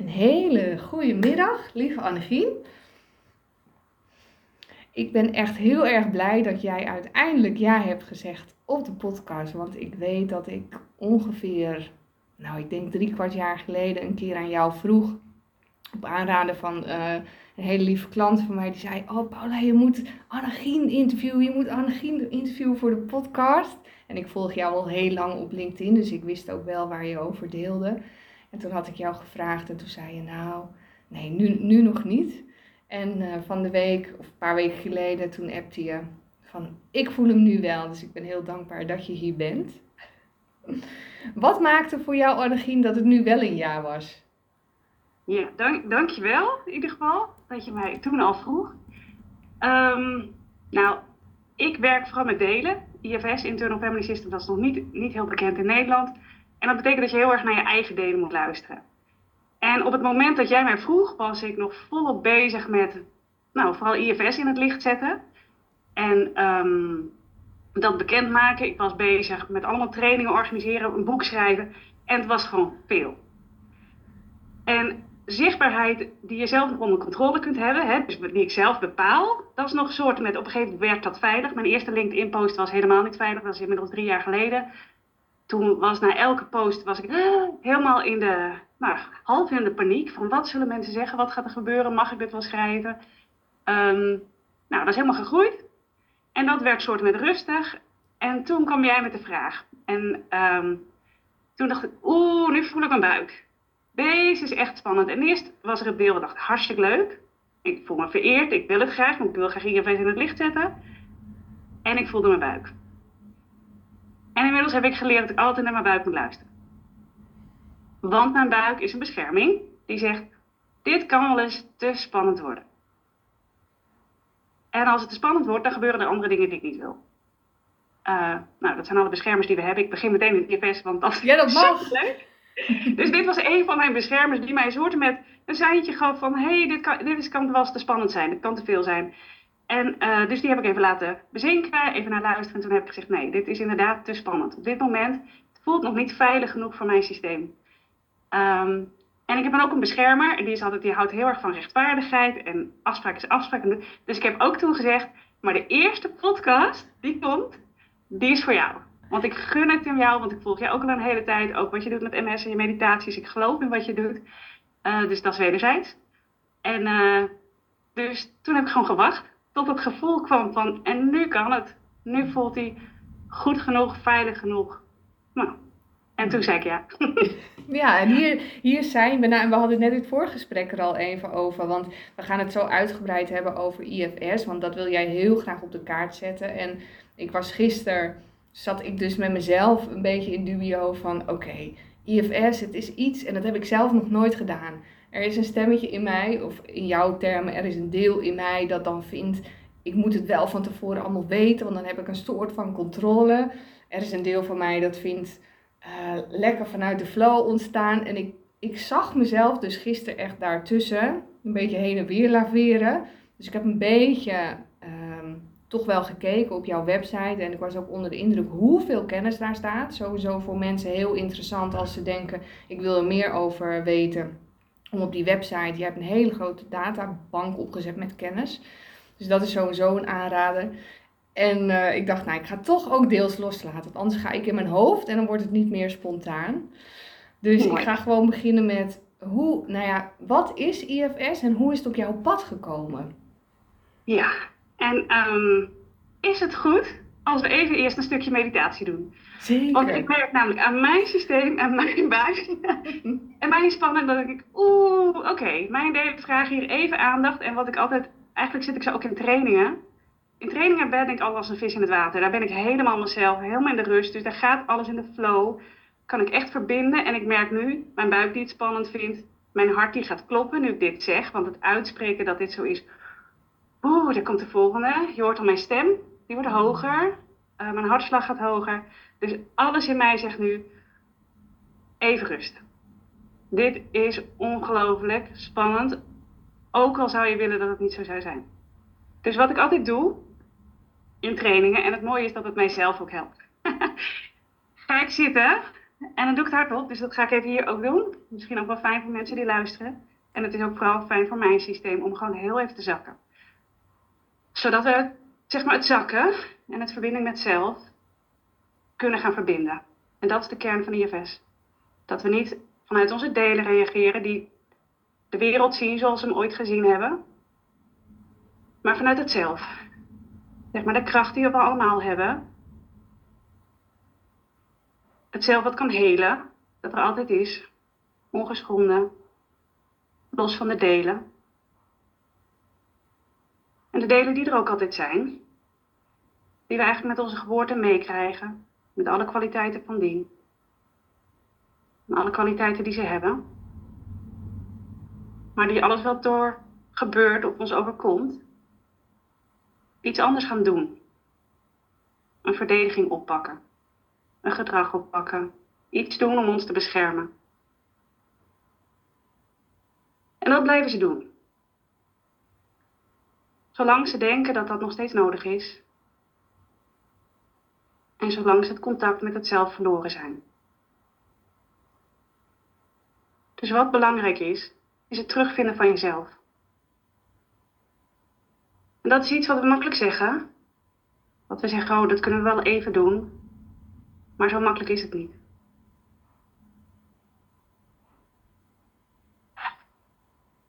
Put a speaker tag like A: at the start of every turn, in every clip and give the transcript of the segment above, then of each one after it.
A: Een hele goede middag, lieve Annegien. Ik ben echt heel erg blij dat jij uiteindelijk ja hebt gezegd op de podcast. Want ik weet dat ik ongeveer, nou ik denk drie kwart jaar geleden een keer aan jou vroeg. Op aanraden van uh, een hele lieve klant van mij. Die zei, oh Paula, je moet Annegien interviewen. Je moet Annegien interviewen voor de podcast. En ik volg jou al heel lang op LinkedIn. Dus ik wist ook wel waar je over deelde. En toen had ik jou gevraagd en toen zei je, nou, nee, nu, nu nog niet. En uh, van de week, of een paar weken geleden, toen appte je van, ik voel hem nu wel. Dus ik ben heel dankbaar dat je hier bent. Wat maakte voor jou, Annegien, dat het nu wel een jaar was?
B: Ja, dank, dankjewel in ieder geval dat je mij toen al vroeg. Um, nou, ik werk vooral met delen. IFS, Internal Family System, dat is nog niet, niet heel bekend in Nederland. En dat betekent dat je heel erg naar je eigen delen moet luisteren. En op het moment dat jij mij vroeg, was ik nog volop bezig met, nou, vooral IFS in het licht zetten. En um, dat bekendmaken. Ik was bezig met allemaal trainingen organiseren, een boek schrijven. En het was gewoon veel. En zichtbaarheid die je zelf nog onder controle kunt hebben, hè, dus die ik zelf bepaal, dat is nog een soort met, op een gegeven moment werkt dat veilig. Mijn eerste LinkedIn-post was helemaal niet veilig, dat is inmiddels drie jaar geleden toen was na elke post was ik helemaal in de, nou, half in de paniek. Van wat zullen mensen zeggen? Wat gaat er gebeuren? Mag ik dit wel schrijven? Um, nou, dat is helemaal gegroeid. En dat werd soort met rustig. En toen kwam jij met de vraag. En um, toen dacht ik, oeh, nu voel ik mijn buik. Deze is echt spannend. En eerst was er een beeld, dacht hartstikke leuk. Ik voel me vereerd, ik wil het graag, want ik wil graag IFS in het licht zetten. En ik voelde mijn buik. En inmiddels heb ik geleerd dat ik altijd naar mijn buik moet luisteren. Want mijn buik is een bescherming die zegt: dit kan wel eens te spannend worden. En als het te spannend wordt, dan gebeuren er andere dingen die ik niet wil. Uh, nou, dat zijn alle beschermers die we hebben. Ik begin meteen met IFS, want dat
A: ja, dat mag.
B: leuk. Dus dit was een van mijn beschermers die mij een soort met een seintje gaf van... hé, hey, dit, kan, dit kan wel eens te spannend zijn, dit kan te veel zijn. En uh, dus die heb ik even laten bezinken, even naar luisteren. En toen heb ik gezegd, nee, dit is inderdaad te spannend. Op dit moment het voelt nog niet veilig genoeg voor mijn systeem. Um, en ik heb dan ook een beschermer. En die, is altijd, die houdt heel erg van rechtvaardigheid. En afspraak is afspraak. Dus ik heb ook toen gezegd, maar de eerste podcast die komt, die is voor jou. Want ik gun het in jou, want ik volg jou ook al een hele tijd. Ook wat je doet met MS en je meditaties. Ik geloof in wat je doet. Uh, dus dat is wederzijds. En uh, dus toen heb ik gewoon gewacht tot het gevoel kwam van, en nu kan het. Nu voelt hij goed genoeg, veilig genoeg. Nou, en toen zei ik ja.
A: Ja, en hier, hier zijn we, nou, we hadden net het voorgesprek er al even over, want we gaan het zo uitgebreid hebben over IFS, want dat wil jij heel graag op de kaart zetten. En ik was gisteren, zat ik dus met mezelf een beetje in dubio van, oké, IFS, het is iets, en dat heb ik zelf nog nooit gedaan. Er is een stemmetje in mij, of in jouw termen, er is een deel in mij dat dan vindt, ik moet het wel van tevoren allemaal weten, want dan heb ik een soort van controle. Er is een deel van mij dat vindt uh, lekker vanuit de flow ontstaan. En ik, ik zag mezelf dus gisteren echt daartussen, een beetje heen en weer laveren. Dus ik heb een beetje uh, toch wel gekeken op jouw website. En ik was ook onder de indruk hoeveel kennis daar staat. Sowieso voor mensen heel interessant als ze denken, ik wil er meer over weten om op die website, je hebt een hele grote databank opgezet met kennis. Dus dat is sowieso een aanrader. En uh, ik dacht, nou, ik ga het toch ook deels loslaten. Want anders ga ik in mijn hoofd en dan wordt het niet meer spontaan. Dus ik ga gewoon beginnen met hoe, nou ja, wat is IFS en hoe is het op jouw pad gekomen?
B: Ja, en um, is het goed als we even eerst een stukje meditatie doen?
A: Zeker.
B: Want ik merk namelijk aan mijn systeem en mijn buik en mijn spanning dat ik, oeh, oké, okay, mijn delen vragen hier even aandacht. En wat ik altijd, eigenlijk zit ik zo ook in trainingen. In trainingen ben ik al als een vis in het water. Daar ben ik helemaal mezelf, helemaal in de rust. Dus daar gaat alles in de flow. Kan ik echt verbinden. En ik merk nu, mijn buik die het spannend vindt, mijn hart die gaat kloppen nu ik dit zeg. Want het uitspreken dat dit zo is, oeh, daar komt de volgende. Je hoort al mijn stem, die wordt hoger. Uh, mijn hartslag gaat hoger. Dus alles in mij zegt nu, even rust. Dit is ongelooflijk spannend, ook al zou je willen dat het niet zo zou zijn. Dus wat ik altijd doe in trainingen, en het mooie is dat het mijzelf ook helpt. Ga ik zitten En dan doe ik het hardop, dus dat ga ik even hier ook doen. Misschien ook wel fijn voor mensen die luisteren. En het is ook vooral fijn voor mijn systeem om gewoon heel even te zakken. Zodat we zeg maar, het zakken en het verbinding met zelf kunnen gaan verbinden. En dat is de kern van IFS. Dat we niet vanuit onze delen reageren die de wereld zien zoals ze hem ooit gezien hebben, maar vanuit het zelf. Zeg maar de kracht die we allemaal hebben. Het zelf wat kan helen, dat er altijd is, ongeschonden, los van de delen. En de delen die er ook altijd zijn, die we eigenlijk met onze geboorte meekrijgen, met alle kwaliteiten van dien. En alle kwaliteiten die ze hebben. Maar die alles wat door gebeurt of ons overkomt, iets anders gaan doen. Een verdediging oppakken. Een gedrag oppakken. Iets doen om ons te beschermen. En dat blijven ze doen. Zolang ze denken dat dat nog steeds nodig is. En zolang ze het contact met het zelf verloren zijn. Dus wat belangrijk is, is het terugvinden van jezelf. En dat is iets wat we makkelijk zeggen. Wat we zeggen, oh, dat kunnen we wel even doen. Maar zo makkelijk is het niet.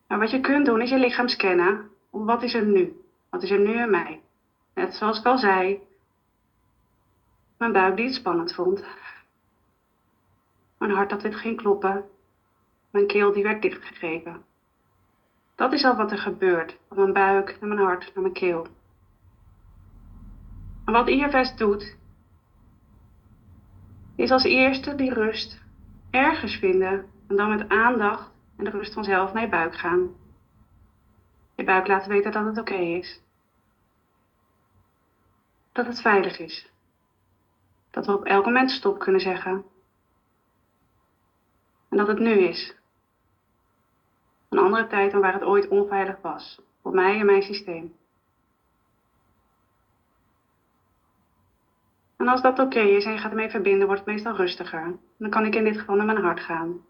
B: Maar wat je kunt doen is je lichaam scannen. Wat is er nu? Wat is er nu in mij? Net zoals ik al zei. Mijn buik die het spannend vond. Mijn hart dat weer ging kloppen. Mijn keel die werd dichtgegrepen. Dat is al wat er gebeurt. Van mijn buik naar mijn hart naar mijn keel. En wat IFS doet, is als eerste die rust ergens vinden en dan met aandacht en de rust vanzelf naar je buik gaan. Je buik laten weten dat het oké is. Dat het veilig is. Dat we op elk moment stop kunnen zeggen. En dat het nu is. Een andere tijd dan waar het ooit onveilig was. Voor mij en mijn systeem. En als dat oké is en je gaat ermee verbinden, wordt het meestal rustiger. Dan kan ik in dit geval naar mijn hart gaan.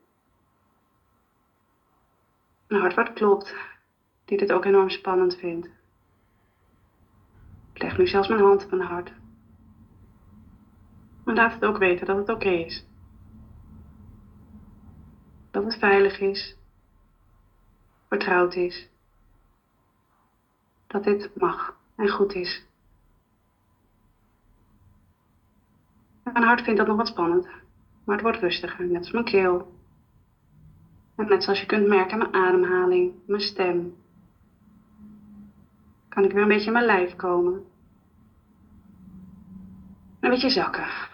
B: Een hart wat klopt, die dit ook enorm spannend vindt. Ik leg nu zelfs mijn hand op mijn hart. Maar laat het ook weten dat het oké is. Dat het veilig is vertrouwd is. Dat dit mag en goed is. Mijn hart vindt dat nog wat spannend, maar het wordt rustiger, net als mijn keel. En net zoals je kunt merken mijn ademhaling, mijn stem. Kan ik weer een beetje in mijn lijf komen. Een beetje zakken.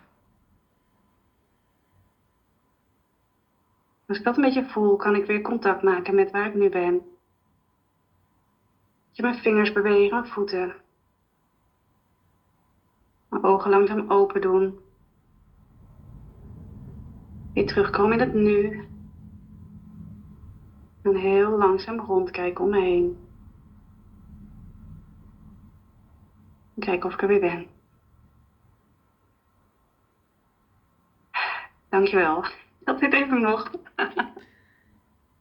B: Als ik dat een beetje voel, kan ik weer contact maken met waar ik nu ben. Je mijn vingers bewegen, voeten. Mijn ogen langzaam open doen. Weer terugkomen in het nu. En heel langzaam rondkijken om me heen. En kijken of ik er weer ben. Dankjewel dat dit even nog.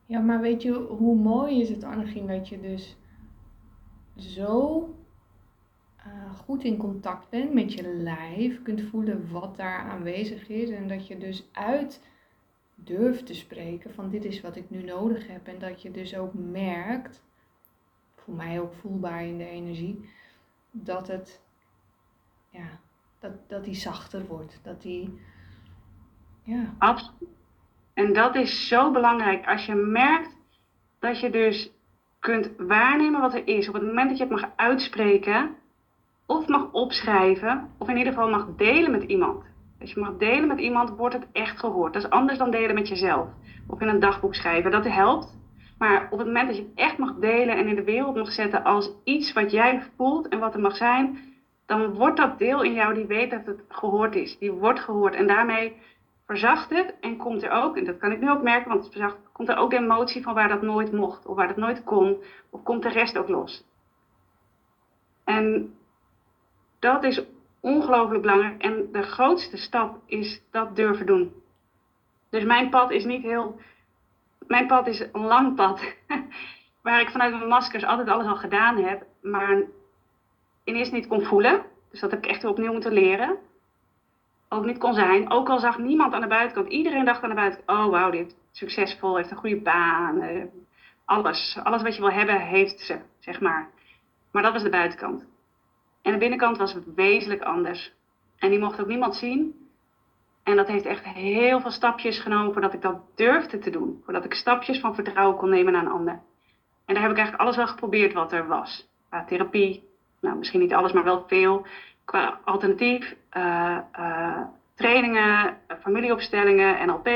A: ja, maar weet je, hoe mooi is het, Annegien, dat je dus zo uh, goed in contact bent met je lijf, kunt voelen wat daar aanwezig is en dat je dus uit durft te spreken van dit is wat ik nu nodig heb en dat je dus ook merkt, voor mij ook voelbaar in de energie, dat het, ja, dat, dat die zachter wordt, dat die,
B: ja. Absoluut. En dat is zo belangrijk. Als je merkt dat je dus kunt waarnemen wat er is. Op het moment dat je het mag uitspreken, of mag opschrijven, of in ieder geval mag delen met iemand. Als je mag delen met iemand, wordt het echt gehoord. Dat is anders dan delen met jezelf. Of in een dagboek schrijven. Dat helpt. Maar op het moment dat je het echt mag delen en in de wereld mag zetten als iets wat jij voelt en wat er mag zijn, dan wordt dat deel in jou die weet dat het gehoord is. Die wordt gehoord. En daarmee verzacht het en komt er ook, en dat kan ik nu ook merken, want het verzacht, komt er ook emotie van waar dat nooit mocht, of waar dat nooit kon, of komt de rest ook los. En dat is ongelooflijk belangrijk. En de grootste stap is dat durven doen. Dus mijn pad is niet heel. Mijn pad is een lang pad. waar ik vanuit mijn maskers altijd alles al gedaan heb. Maar in eerste niet kon voelen. Dus dat heb ik echt weer opnieuw moeten leren. Ook niet kon zijn. Ook al zag niemand aan de buitenkant. Iedereen dacht aan de buitenkant. Oh wauw, dit succesvol, heeft een goede baan. Uh, alles. Alles wat je wil hebben, heeft ze, zeg maar. Maar dat was de buitenkant. En de binnenkant was wezenlijk anders. En die mocht ook niemand zien. En dat heeft echt heel veel stapjes genomen voordat ik dat durfde te doen. Voordat ik stapjes van vertrouwen kon nemen naar een ander. En daar heb ik eigenlijk alles wel geprobeerd wat er was. Therapie, nou misschien niet alles, maar wel veel. Qua alternatief, uh, uh, trainingen, familieopstellingen, NLP.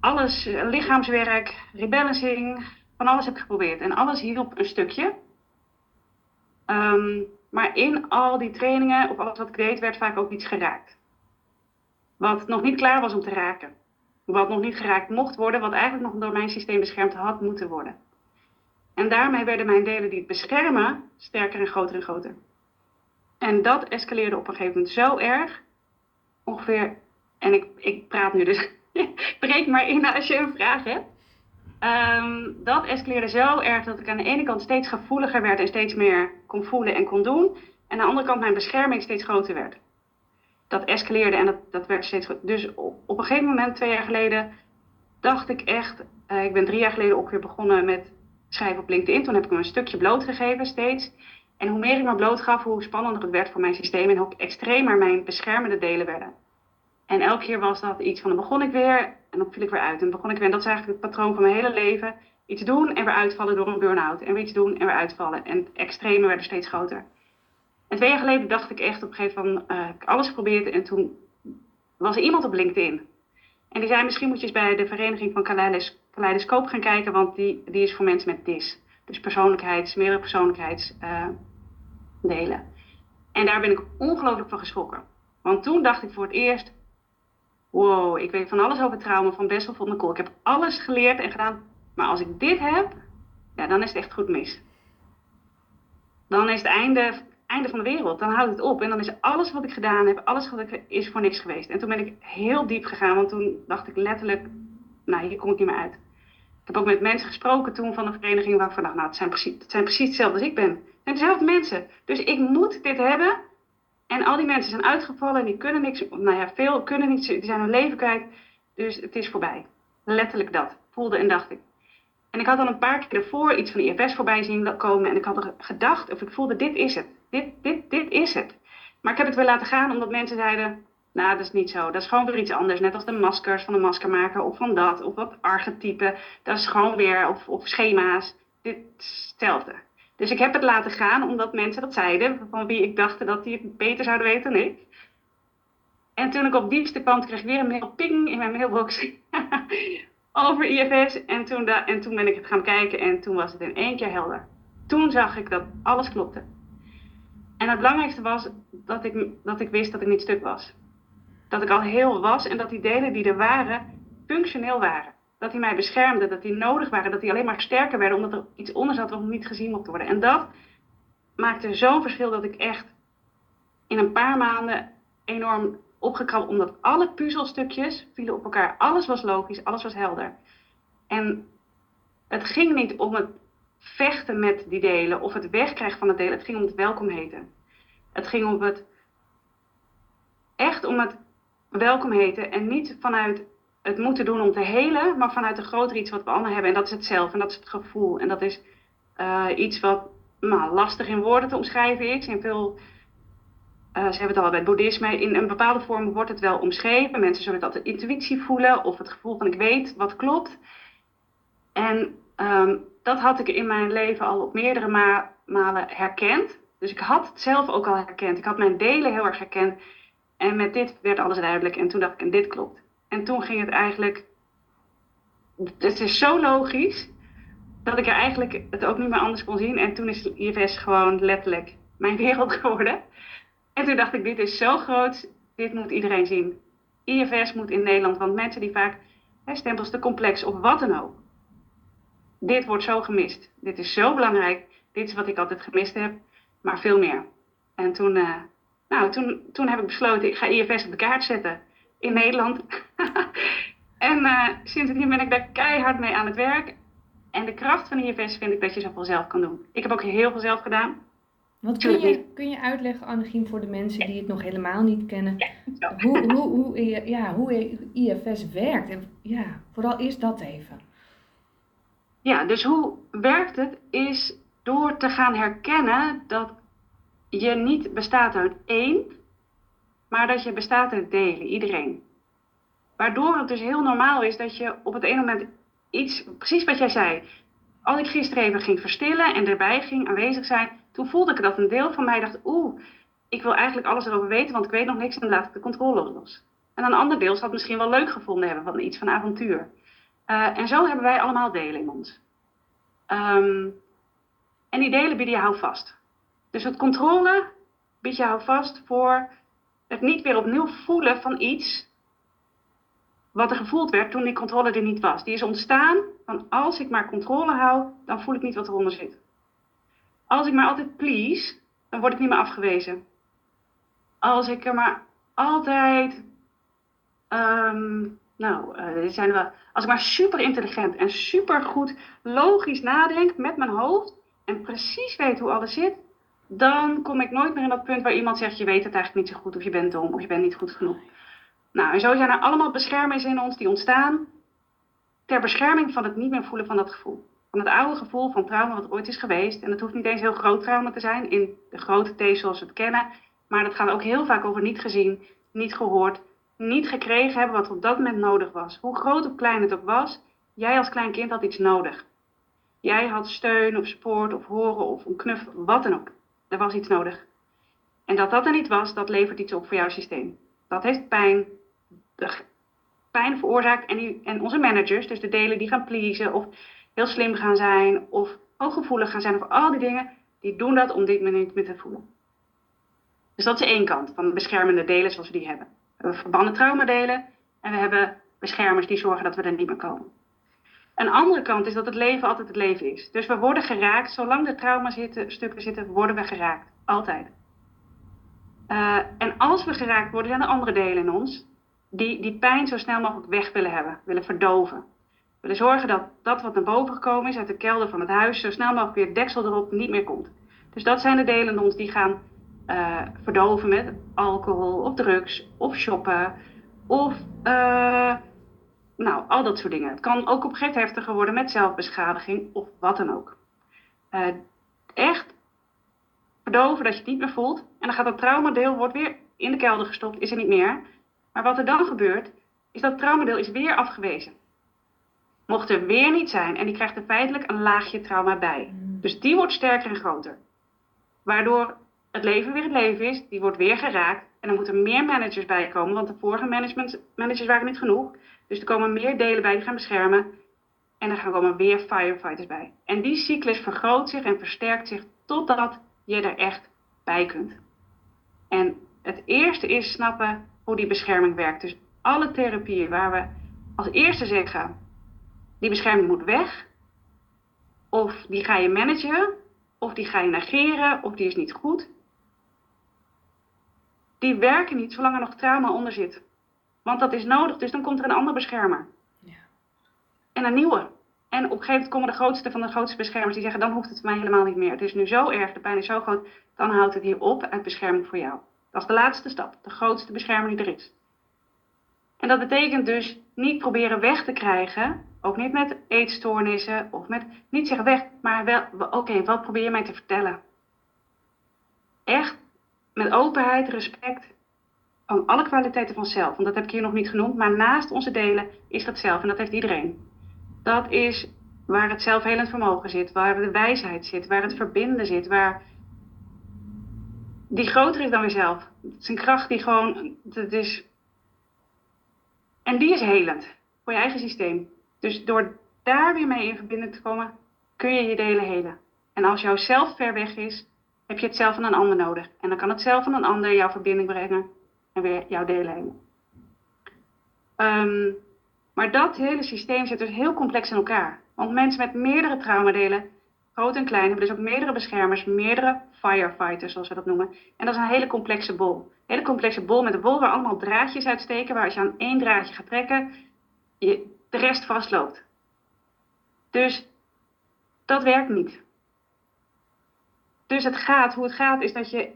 B: Alles, lichaamswerk, rebalancing, van alles heb ik geprobeerd. En alles hielp een stukje. Um, maar in al die trainingen, of alles wat ik deed, werd vaak ook iets geraakt. Wat nog niet klaar was om te raken. Wat nog niet geraakt mocht worden, wat eigenlijk nog door mijn systeem beschermd had moeten worden. En daarmee werden mijn delen die het beschermen sterker en groter en groter. En dat escaleerde op een gegeven moment zo erg, ongeveer, en ik, ik praat nu dus, breek maar in als je een vraag hebt. Um, dat escaleerde zo erg dat ik aan de ene kant steeds gevoeliger werd en steeds meer kon voelen en kon doen. En aan de andere kant mijn bescherming steeds groter werd. Dat escaleerde en dat, dat werd steeds groter. Dus op, op, een gegeven moment, twee jaar geleden, dacht ik echt. Uh, ik ben drie jaar geleden ook weer begonnen met schrijven op LinkedIn. Toen heb ik me een stukje blootgegeven steeds. En hoe meer ik me bloot gaf, hoe spannender het werd voor mijn systeem en hoe extremer mijn beschermende delen werden. En elke keer was dat iets van dan begon ik weer en dan viel ik weer uit. En begon ik weer, dat is eigenlijk het patroon van mijn hele leven. Iets doen en weer uitvallen door een burn-out. En weer iets doen en weer uitvallen. En extreme werden steeds groter. En twee jaar geleden dacht ik echt op een gegeven moment, uh, ik alles geprobeerd. En toen was er iemand op LinkedIn. En die zei, misschien moet je eens bij de vereniging van Kaleidoscoop gaan kijken, want die, die is voor mensen met DIS. Dus persoonlijkheids, meerdere persoonlijkheidsdelen. Uh, en daar ben ik ongelooflijk van geschrokken. Want toen dacht ik voor het eerst, wow, ik weet van alles over trauma van Bessel van Kool. Ik heb alles geleerd en gedaan. Maar als ik dit heb, ja, dan is het echt goed mis. Dan is het einde, einde van de wereld. Dan houdt het op. En dan is alles wat ik gedaan heb, alles wat ik, is voor niks geweest. En toen ben ik heel diep gegaan, want toen dacht ik letterlijk, nou, hier kom ik niet meer uit. Ik heb ook met mensen gesproken toen van de vereniging waarvan ik nou, het zijn, precies, het zijn precies hetzelfde als ik ben. Zijn dezelfde mensen. Dus ik moet dit hebben en al die mensen zijn uitgevallen, die kunnen niks, nou ja, veel kunnen niet, die zijn hun leven kwijt. Dus het is voorbij. Letterlijk dat, voelde en dacht ik. En ik had al een paar keer ervoor iets van de IFS voorbij zien komen en ik had gedacht, of ik voelde, dit is het. Dit, dit, dit is het. Maar ik heb het weer laten gaan omdat mensen zeiden, nou dat is niet zo. Dat is gewoon weer iets anders. Net als de maskers van de maskermaker of van dat, of wat archetypen. Dat is gewoon weer, of, of schema's. Dit hetzelfde. Dus ik heb het laten gaan omdat mensen dat zeiden, van wie ik dacht dat die het beter zouden weten dan ik. En toen ik op diepste kwam, kreeg ik weer een mail ping in mijn mailbox over IFS. En toen, en toen ben ik het gaan kijken en toen was het in één keer helder. Toen zag ik dat alles klopte. En het belangrijkste was dat ik, dat ik wist dat ik niet stuk was. Dat ik al heel was en dat die delen die er waren, functioneel waren dat hij mij beschermde, dat die nodig waren, dat die alleen maar sterker werden omdat er iets onder zat wat niet gezien mocht worden. En dat maakte zo'n verschil dat ik echt in een paar maanden enorm opgekrabbeld, omdat alle puzzelstukjes vielen op elkaar. Alles was logisch, alles was helder. En het ging niet om het vechten met die delen of het wegkrijgen van het delen. Het ging om het welkom heten. Het ging om het echt om het welkom heten en niet vanuit het moeten doen om te helen, maar vanuit een groter iets wat we allemaal hebben. En dat is het zelf en dat is het gevoel. En dat is uh, iets wat nou, lastig in woorden te omschrijven is. In veel, uh, ze hebben het al bij het boeddhisme, in een bepaalde vorm wordt het wel omschreven. Mensen zullen het altijd intuïtie voelen of het gevoel van ik weet wat klopt. En um, dat had ik in mijn leven al op meerdere ma malen herkend. Dus ik had het zelf ook al herkend. Ik had mijn delen heel erg herkend. En met dit werd alles duidelijk. En toen dacht ik, en dit klopt. En toen ging het eigenlijk. Het is zo logisch dat ik er eigenlijk het ook niet meer anders kon zien. En toen is IFS gewoon letterlijk mijn wereld geworden. En toen dacht ik, dit is zo groot, dit moet iedereen zien. IFS moet in Nederland, want mensen die vaak hè, stempels te complex of wat dan ook. Dit wordt zo gemist. Dit is zo belangrijk. Dit is wat ik altijd gemist heb, maar veel meer. En toen, uh, nou, toen, toen heb ik besloten, ik ga IFS op de kaart zetten in Nederland. En uh, sindsdien ben ik daar keihard mee aan het werk. En de kracht van IFS vind ik dat je zoveel zelf kan doen. Ik heb ook heel veel zelf gedaan.
A: Wat kun je, kun je uitleggen, Annegien, voor de mensen die het nog helemaal niet kennen, ja, hoe, hoe, hoe, ja, hoe IFS werkt? En ja, vooral eerst dat even.
B: Ja, dus hoe werkt het? Is door te gaan herkennen dat je niet bestaat uit één, maar dat je bestaat uit delen, iedereen. Waardoor het dus heel normaal is dat je op het ene moment iets, precies wat jij zei, als ik gisteren even ging verstillen en erbij ging aanwezig zijn, toen voelde ik dat een deel van mij dacht, oeh, ik wil eigenlijk alles erover weten, want ik weet nog niks en laat ik de controle los. En een ander deel zal het misschien wel leuk gevonden hebben, van iets van avontuur. Uh, en zo hebben wij allemaal delen in ons. Um, en die delen bieden je houvast. Dus het controle biedt je houvast voor het niet weer opnieuw voelen van iets wat er gevoeld werd toen die controle er niet was. Die is ontstaan van als ik maar controle hou, dan voel ik niet wat eronder zit. Als ik maar altijd please, dan word ik niet meer afgewezen. Als ik er maar altijd, um, nou, uh, zijn wel, als ik maar super intelligent en super goed logisch nadenk met mijn hoofd en precies weet hoe alles zit, dan kom ik nooit meer in dat punt waar iemand zegt: Je weet het eigenlijk niet zo goed, of je bent dom, of je bent niet goed genoeg. Nou, en zo zijn er allemaal beschermers in ons die ontstaan ter bescherming van het niet meer voelen van dat gevoel. Van het oude gevoel van trauma wat ooit is geweest. En dat hoeft niet eens heel groot trauma te zijn in de grote T zoals we het kennen. Maar dat gaat ook heel vaak over niet gezien, niet gehoord, niet gekregen hebben wat op dat moment nodig was. Hoe groot of klein het ook was, jij als klein kind had iets nodig. Jij had steun of support of horen of een knuffel, wat dan ook. Er was iets nodig. En dat dat er niet was, dat levert iets op voor jouw systeem. Dat heeft pijn, pijn veroorzaakt. En, en onze managers, dus de delen die gaan pleasen of heel slim gaan zijn of hooggevoelig gaan zijn of al die dingen, die doen dat om dit niet meer te voelen. Dus dat is één kant van beschermende delen zoals we die hebben. We hebben verbannen traumadelen en we hebben beschermers die zorgen dat we er niet meer komen. Een andere kant is dat het leven altijd het leven is. Dus we worden geraakt, zolang er trauma zitten, worden we geraakt. Altijd. Uh, en als we geraakt worden, zijn er andere delen in ons die die pijn zo snel mogelijk weg willen hebben, willen verdoven. Willen zorgen dat dat wat naar boven gekomen is uit de kelder van het huis, zo snel mogelijk weer deksel erop niet meer komt. Dus dat zijn de delen in ons die gaan uh, verdoven met alcohol of drugs of shoppen of uh, nou, al dat soort dingen. Het kan ook op heftiger worden met zelfbeschadiging of wat dan ook. Uh, echt verdoven dat je het niet meer voelt. En dan gaat dat traumadeel wordt weer in de kelder gestopt, is er niet meer. Maar wat er dan gebeurt, is dat traumadeel is weer afgewezen. Mocht er weer niet zijn en die krijgt er feitelijk een laagje trauma bij. Mm. Dus die wordt sterker en groter. Waardoor het leven weer het leven is, die wordt weer geraakt. En dan moeten meer managers bij komen, want de vorige managers waren niet genoeg. Dus er komen meer delen bij die gaan beschermen. En er gaan komen weer firefighters bij. En die cyclus vergroot zich en versterkt zich totdat je er echt bij kunt. En het eerste is snappen hoe die bescherming werkt. Dus alle therapieën waar we als eerste zeggen, die bescherming moet weg. Of die ga je managen, of die ga je negeren, of die is niet goed. Die werken niet zolang er nog trauma onder zit. Want dat is nodig, dus dan komt er een ander beschermer. Ja. En een nieuwe. En op een gegeven moment komen de grootste van de grootste beschermers die zeggen: dan hoeft het voor mij helemaal niet meer. Het is nu zo erg, de pijn is zo groot, dan houdt het hier op uit bescherming voor jou. Dat is de laatste stap, de grootste beschermer die er is. En dat betekent dus niet proberen weg te krijgen, ook niet met eetstoornissen of met niet zeggen weg, maar wel, oké, wat probeer je mij te vertellen? Echt met openheid, respect van alle kwaliteiten van zelf. Want dat heb ik hier nog niet genoemd, maar naast onze delen is dat zelf en dat heeft iedereen. Dat is waar het zelfhelend vermogen zit, waar de wijsheid zit, waar het verbinden zit, waar die groter is dan weer zelf. Het is een kracht die gewoon, het is, en die is helend voor je eigen systeem. Dus door daar weer mee in verbinding te komen, kun je je delen helen. En als jouw zelf ver weg is, heb je het zelf van een ander nodig. En dan kan het zelf van een ander jouw verbinding brengen jouw delen. Um, maar dat hele systeem zit dus heel complex in elkaar. Want mensen met meerdere traumadelen, groot en klein, hebben dus ook meerdere beschermers, meerdere firefighters, zoals we dat noemen. En dat is een hele complexe bol. Een hele complexe bol met een bol waar allemaal draadjes uitsteken, waar als je aan één draadje gaat trekken, je de rest vastloopt. Dus dat werkt niet. Dus het gaat, hoe het gaat, is dat je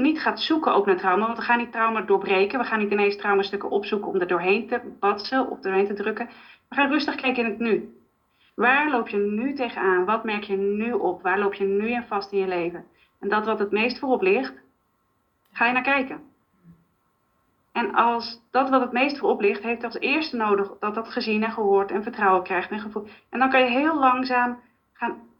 B: niet gaat zoeken ook naar trauma. Want we gaan niet trauma doorbreken. We gaan niet ineens traumastukken opzoeken om er doorheen te batsen of doorheen te drukken. We gaan rustig kijken in het nu. Waar loop je nu tegenaan? Wat merk je nu op? Waar loop je nu in vast in je leven? En dat wat het meest voorop ligt, ga je naar kijken. En als dat wat het meest voorop ligt, heeft als eerste nodig dat dat gezien en gehoord en vertrouwen krijgt en gevoel. En dan kan je heel langzaam gaan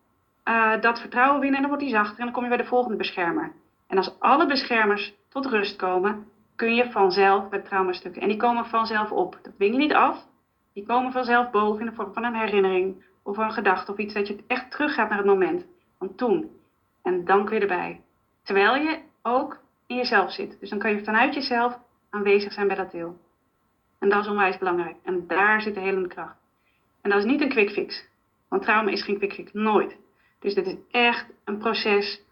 B: uh, dat vertrouwen winnen en dan wordt die zachter en dan kom je bij de volgende beschermer. En als alle beschermers tot rust komen, kun je vanzelf met traumastukken. En die komen vanzelf op. Dat dwing je niet af. Die komen vanzelf boven in de vorm van een herinnering of een gedachte of iets dat je echt teruggaat naar het moment van toen. En dan kun je erbij. Terwijl je ook in jezelf zit. Dus dan kan je vanuit jezelf aanwezig zijn bij dat deel. En dat is onwijs belangrijk. En daar zit de helende kracht. En dat is niet een quick fix. Want trauma is geen quick fix. Nooit. Dus dit is echt een proces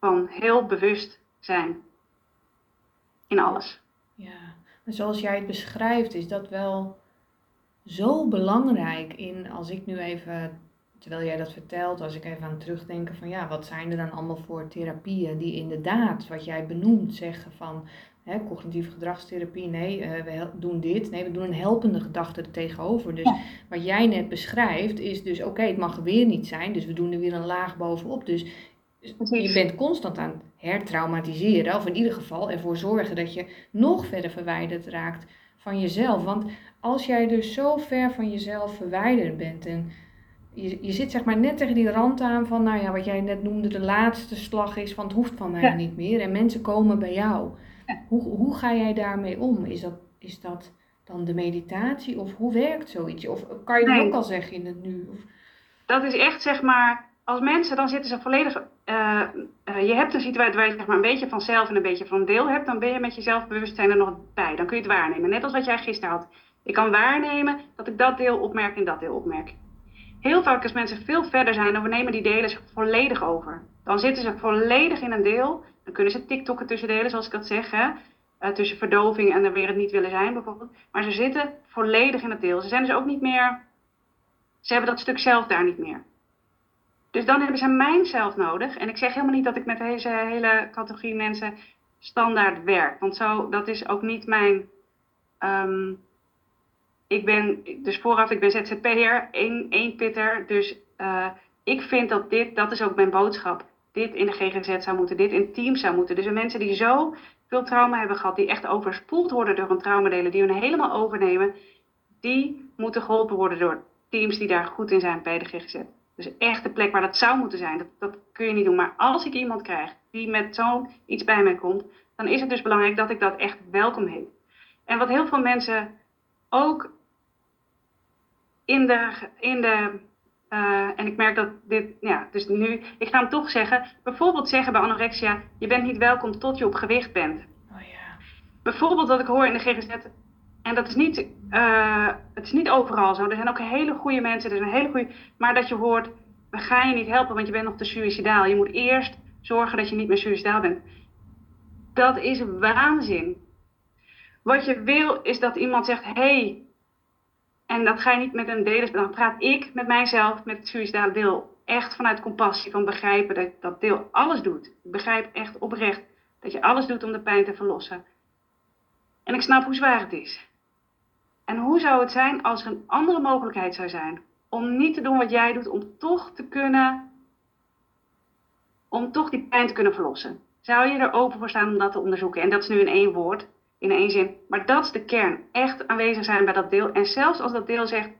B: van heel bewust zijn. In alles.
A: Ja, en zoals jij het beschrijft, is dat wel zo belangrijk in, als ik nu even, terwijl jij dat vertelt, als ik even aan terugdenken van ja, wat zijn er dan allemaal voor therapieën die inderdaad, wat jij benoemt, zeggen van hè, cognitieve gedragstherapie, nee, uh, we doen dit, nee, we doen een helpende gedachte er tegenover. Dus wat jij net beschrijft is dus oké, het mag er weer niet zijn, dus we doen er weer een laag bovenop. Dus je bent constant aan het hertraumatiseren, of in ieder geval ervoor zorgen dat je nog verder verwijderd raakt van jezelf. Want als jij dus zo ver van jezelf verwijderd bent en je, je zit zeg maar net tegen die rand aan van, nou ja, wat jij net noemde, de laatste slag is van het hoeft van mij niet meer en mensen komen bij jou. Hoe, hoe ga jij daarmee om? Is dat, is dat dan de meditatie of hoe werkt zoiets? Of kan je dat ook al zeggen in het nu? Of?
B: Dat is echt zeg maar als mensen, dan zitten ze volledig. Uh, je hebt een situatie waar je zeg maar, een beetje van zelf en een beetje van deel hebt. Dan ben je met je zelfbewustzijn er nog bij. Dan kun je het waarnemen. Net als wat jij gisteren had. Ik kan waarnemen dat ik dat deel opmerk en dat deel opmerk. Heel vaak als mensen veel verder zijn, dan nemen die delen volledig over. Dan zitten ze volledig in een deel. Dan kunnen ze TikTokken tussen delen, zoals ik dat zeg. Uh, tussen verdoving en er weer het niet willen zijn, bijvoorbeeld. Maar ze zitten volledig in het deel. Ze zijn dus ook niet meer. Ze hebben dat stuk zelf daar niet meer. Dus dan hebben ze mijn zelf nodig. En ik zeg helemaal niet dat ik met deze hele categorie mensen standaard werk. Want zo, dat is ook niet mijn. Um, ik ben, dus vooraf, ik ben ZZP'er, één, één pitter. Dus uh, ik vind dat dit, dat is ook mijn boodschap. Dit in de GGZ zou moeten, dit in teams zou moeten. Dus mensen die zo veel trauma hebben gehad, die echt overspoeld worden door een traumadelen, die hun helemaal overnemen, die moeten geholpen worden door teams die daar goed in zijn bij de GGZ. Dus echt de plek waar dat zou moeten zijn, dat, dat kun je niet doen. Maar als ik iemand krijg die met zo'n iets bij mij komt, dan is het dus belangrijk dat ik dat echt welkom heet. En wat heel veel mensen ook in de, in de uh, en ik merk dat dit, ja, dus nu, ik ga hem toch zeggen, bijvoorbeeld zeggen bij anorexia, je bent niet welkom tot je op gewicht bent. Oh ja. Bijvoorbeeld wat ik hoor in de GGZ, en dat is niet, uh, het is niet overal zo. Er zijn ook hele goede mensen, er zijn hele goede, maar dat je hoort, we gaan je niet helpen, want je bent nog te suicidaal. Je moet eerst zorgen dat je niet meer suicidaal bent. Dat is waanzin. Wat je wil is dat iemand zegt, hey, en dat ga je niet met een deel, dan praat ik met mijzelf, met het suicidale deel, echt vanuit compassie, van begrijpen dat dat deel alles doet. Ik begrijp echt oprecht dat je alles doet om de pijn te verlossen. En ik snap hoe zwaar het is. En hoe zou het zijn als er een andere mogelijkheid zou zijn om niet te doen wat jij doet, om toch te kunnen, om toch die pijn te kunnen verlossen? Zou je er open voor staan om dat te onderzoeken? En dat is nu in één woord, in één zin. Maar dat is de kern. Echt aanwezig zijn bij dat deel. En zelfs als dat deel zegt,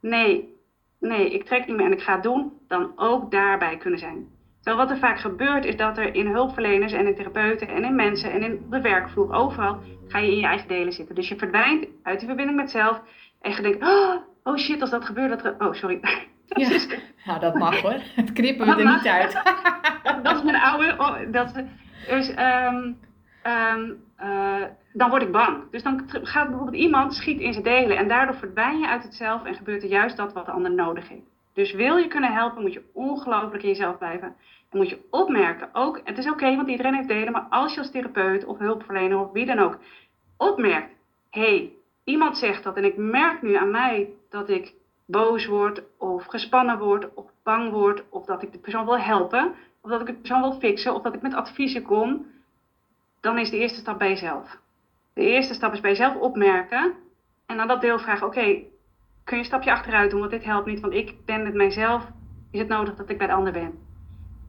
B: nee, nee, ik trek niet meer en ik ga het doen, dan ook daarbij kunnen zijn. Terwijl wat er vaak gebeurt is dat er in hulpverleners en in therapeuten en in mensen en in de werkvloer, overal, ga je in je eigen delen zitten. Dus je verdwijnt uit die verbinding met zelf en je denkt, oh, oh shit, als dat gebeurt, dat... Oh, sorry.
A: Dat ja. Is... ja, dat mag hoor. Het knippen we er niet uit.
B: dat is mijn oude... Oh, dat, dus, um, um, uh, dan word ik bang. Dus dan gaat bijvoorbeeld iemand schiet in zijn delen en daardoor verdwijn je uit het zelf en gebeurt er juist dat wat de ander nodig heeft. Dus wil je kunnen helpen, moet je ongelooflijk in jezelf blijven. En moet je opmerken, ook, het is oké, want iedereen heeft delen, maar als je als therapeut of hulpverlener of wie dan ook opmerkt, hé, hey, iemand zegt dat en ik merk nu aan mij dat ik boos word of gespannen word of bang word of dat ik de persoon wil helpen of dat ik de persoon wil fixen of dat ik met adviezen kom, dan is de eerste stap bij jezelf. De eerste stap is bij jezelf opmerken en dan dat deel vragen, oké, kun je een stapje achteruit doen, want dit helpt niet, want ik ben met mijzelf, is het nodig dat ik bij de ander ben.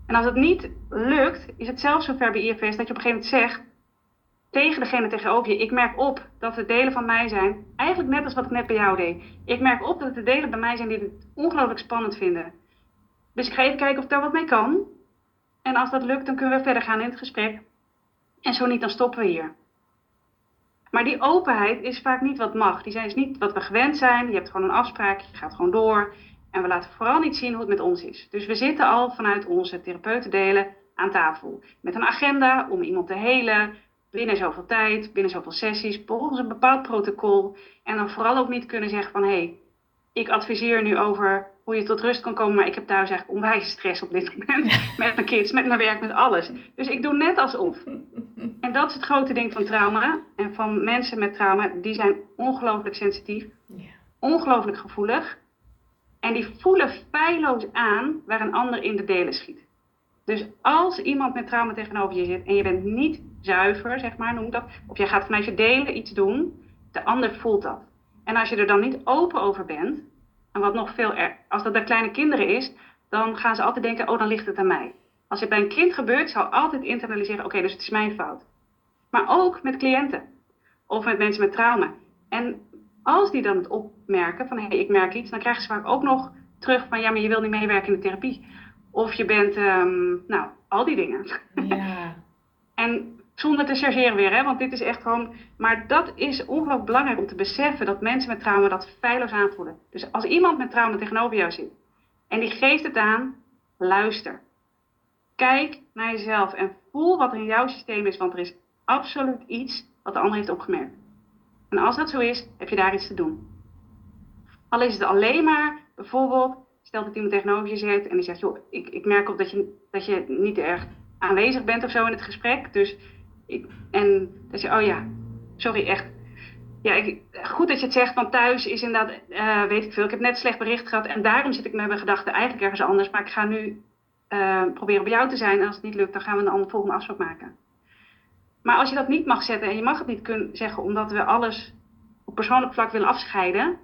B: En als het niet lukt, is het zelfs zover bij IFS dat je op een gegeven moment zegt tegen degene tegenover je, ik merk op dat er delen van mij zijn, eigenlijk net als wat ik net bij jou deed. Ik merk op dat er delen bij mij zijn die het ongelooflijk spannend vinden. Dus ik ga even kijken of daar wat mee kan. En als dat lukt, dan kunnen we verder gaan in het gesprek. En zo niet, dan stoppen we hier. Maar die openheid is vaak niet wat mag. Die zijn is niet wat we gewend zijn. Je hebt gewoon een afspraak, je gaat gewoon door. En we laten vooral niet zien hoe het met ons is. Dus we zitten al vanuit onze therapeutendelen aan tafel. Met een agenda om iemand te helen. Binnen zoveel tijd, binnen zoveel sessies, volgens een bepaald protocol. En dan vooral ook niet kunnen zeggen van hé, hey, ik adviseer nu over hoe je tot rust kan komen, maar ik heb thuis eigenlijk onwijs stress op dit moment. Met mijn kids, met mijn werk, met alles. Dus ik doe net alsof. En dat is het grote ding van trauma. En van mensen met trauma, die zijn ongelooflijk sensitief. Ongelooflijk gevoelig. En die voelen feilloos aan waar een ander in de delen schiet. Dus als iemand met trauma tegenover je zit en je bent niet zuiver, zeg maar, noem dat, of jij gaat vanuit je delen iets doen, de ander voelt dat. En als je er dan niet open over bent, en wat nog veel er, als dat bij kleine kinderen is, dan gaan ze altijd denken, oh dan ligt het aan mij. Als het bij een kind gebeurt, zal altijd internaliseren, oké, dus het is mijn fout. Maar ook met cliënten of met mensen met trauma. En als die dan het opmerken van hé, hey, ik merk iets, dan krijgen ze vaak ook nog terug van ja, maar je wil niet meewerken in de therapie. Of je bent, um, nou, al die dingen. Ja. en zonder te chargeren weer, hè, want dit is echt gewoon. Maar dat is ongelooflijk belangrijk om te beseffen dat mensen met trauma dat feilloos aanvoelen. Dus als iemand met trauma tegenover jou zit en die geeft het aan, luister. Kijk naar jezelf en voel wat in jouw systeem is, want er is absoluut iets wat de ander heeft opgemerkt. En als dat zo is, heb je daar iets te doen. Al is het alleen maar bijvoorbeeld, stel dat iemand tegenover je zit en die zegt, joh, ik, ik merk op dat je, dat je niet erg aanwezig bent of zo in het gesprek. Dus en dat je, oh ja, sorry, echt. Ja, ik, goed dat je het zegt, want thuis is inderdaad, uh, weet ik veel, ik heb net slecht bericht gehad en daarom zit ik met mijn gedachten eigenlijk ergens anders. Maar ik ga nu uh, proberen bij jou te zijn en als het niet lukt, dan gaan we een volgende afspraak maken. Maar als je dat niet mag zetten en je mag het niet kunnen zeggen omdat we alles op persoonlijk vlak willen afscheiden,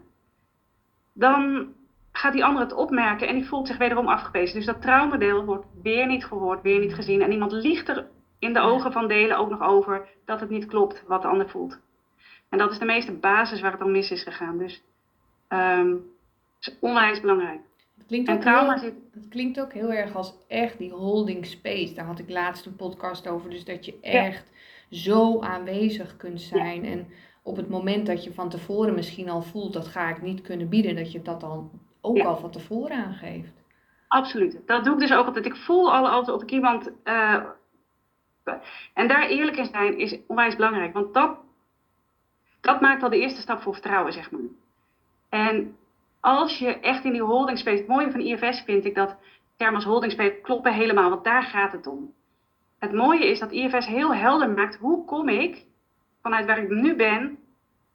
B: dan gaat die ander het opmerken en die voelt zich wederom afgewezen. Dus dat traumadeel wordt weer niet gehoord, weer niet gezien. En iemand liegt er in de ogen van delen ook nog over dat het niet klopt wat de ander voelt. En dat is de meeste basis waar het dan mis is gegaan. Dus um, is onwijs belangrijk.
A: Het klinkt, ook heel, zit... het klinkt ook heel erg als echt die holding space. Daar had ik laatst een podcast over. Dus dat je echt zo aanwezig kunt zijn. En op het moment dat je van tevoren misschien al voelt dat ga ik niet kunnen bieden, dat je dat dan ook al van tevoren aangeeft.
B: Absoluut. Dat doe ik dus ook altijd. Ik voel al altijd of ik iemand. Uh, en daar eerlijk in zijn is onwijs belangrijk. Want dat, dat maakt al de eerste stap voor vertrouwen, zeg maar. En als je echt in die holding space. Het mooie van IFS vind ik dat termen als holding space kloppen helemaal, want daar gaat het om. Het mooie is dat IFS heel helder maakt hoe kom ik vanuit waar ik nu ben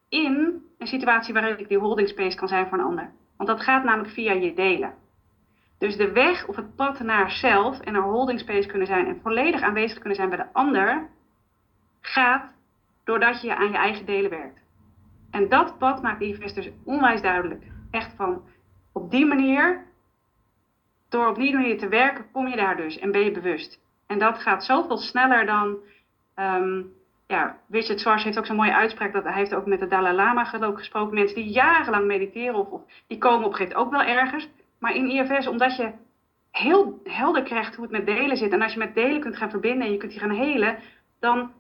B: in een situatie waarin ik die holding space kan zijn voor een ander. Want dat gaat namelijk via je delen. Dus de weg of het pad naar zelf en naar holding space kunnen zijn en volledig aanwezig kunnen zijn bij de ander, gaat doordat je aan je eigen delen werkt. En dat pad maakt IFS dus onwijs duidelijk. Echt van op die manier, door op die manier te werken, kom je daar dus en ben je bewust. En dat gaat zoveel sneller dan. Um, ja, Richard heeft ook zo'n mooie uitspraak. Dat hij heeft ook met de Dalai Lama gesproken. Mensen die jarenlang mediteren, of, of die komen op een gegeven moment ook wel ergens. Maar in IFS, omdat je heel helder krijgt hoe het met delen zit. En als je met delen kunt gaan verbinden en je kunt die gaan helen, dan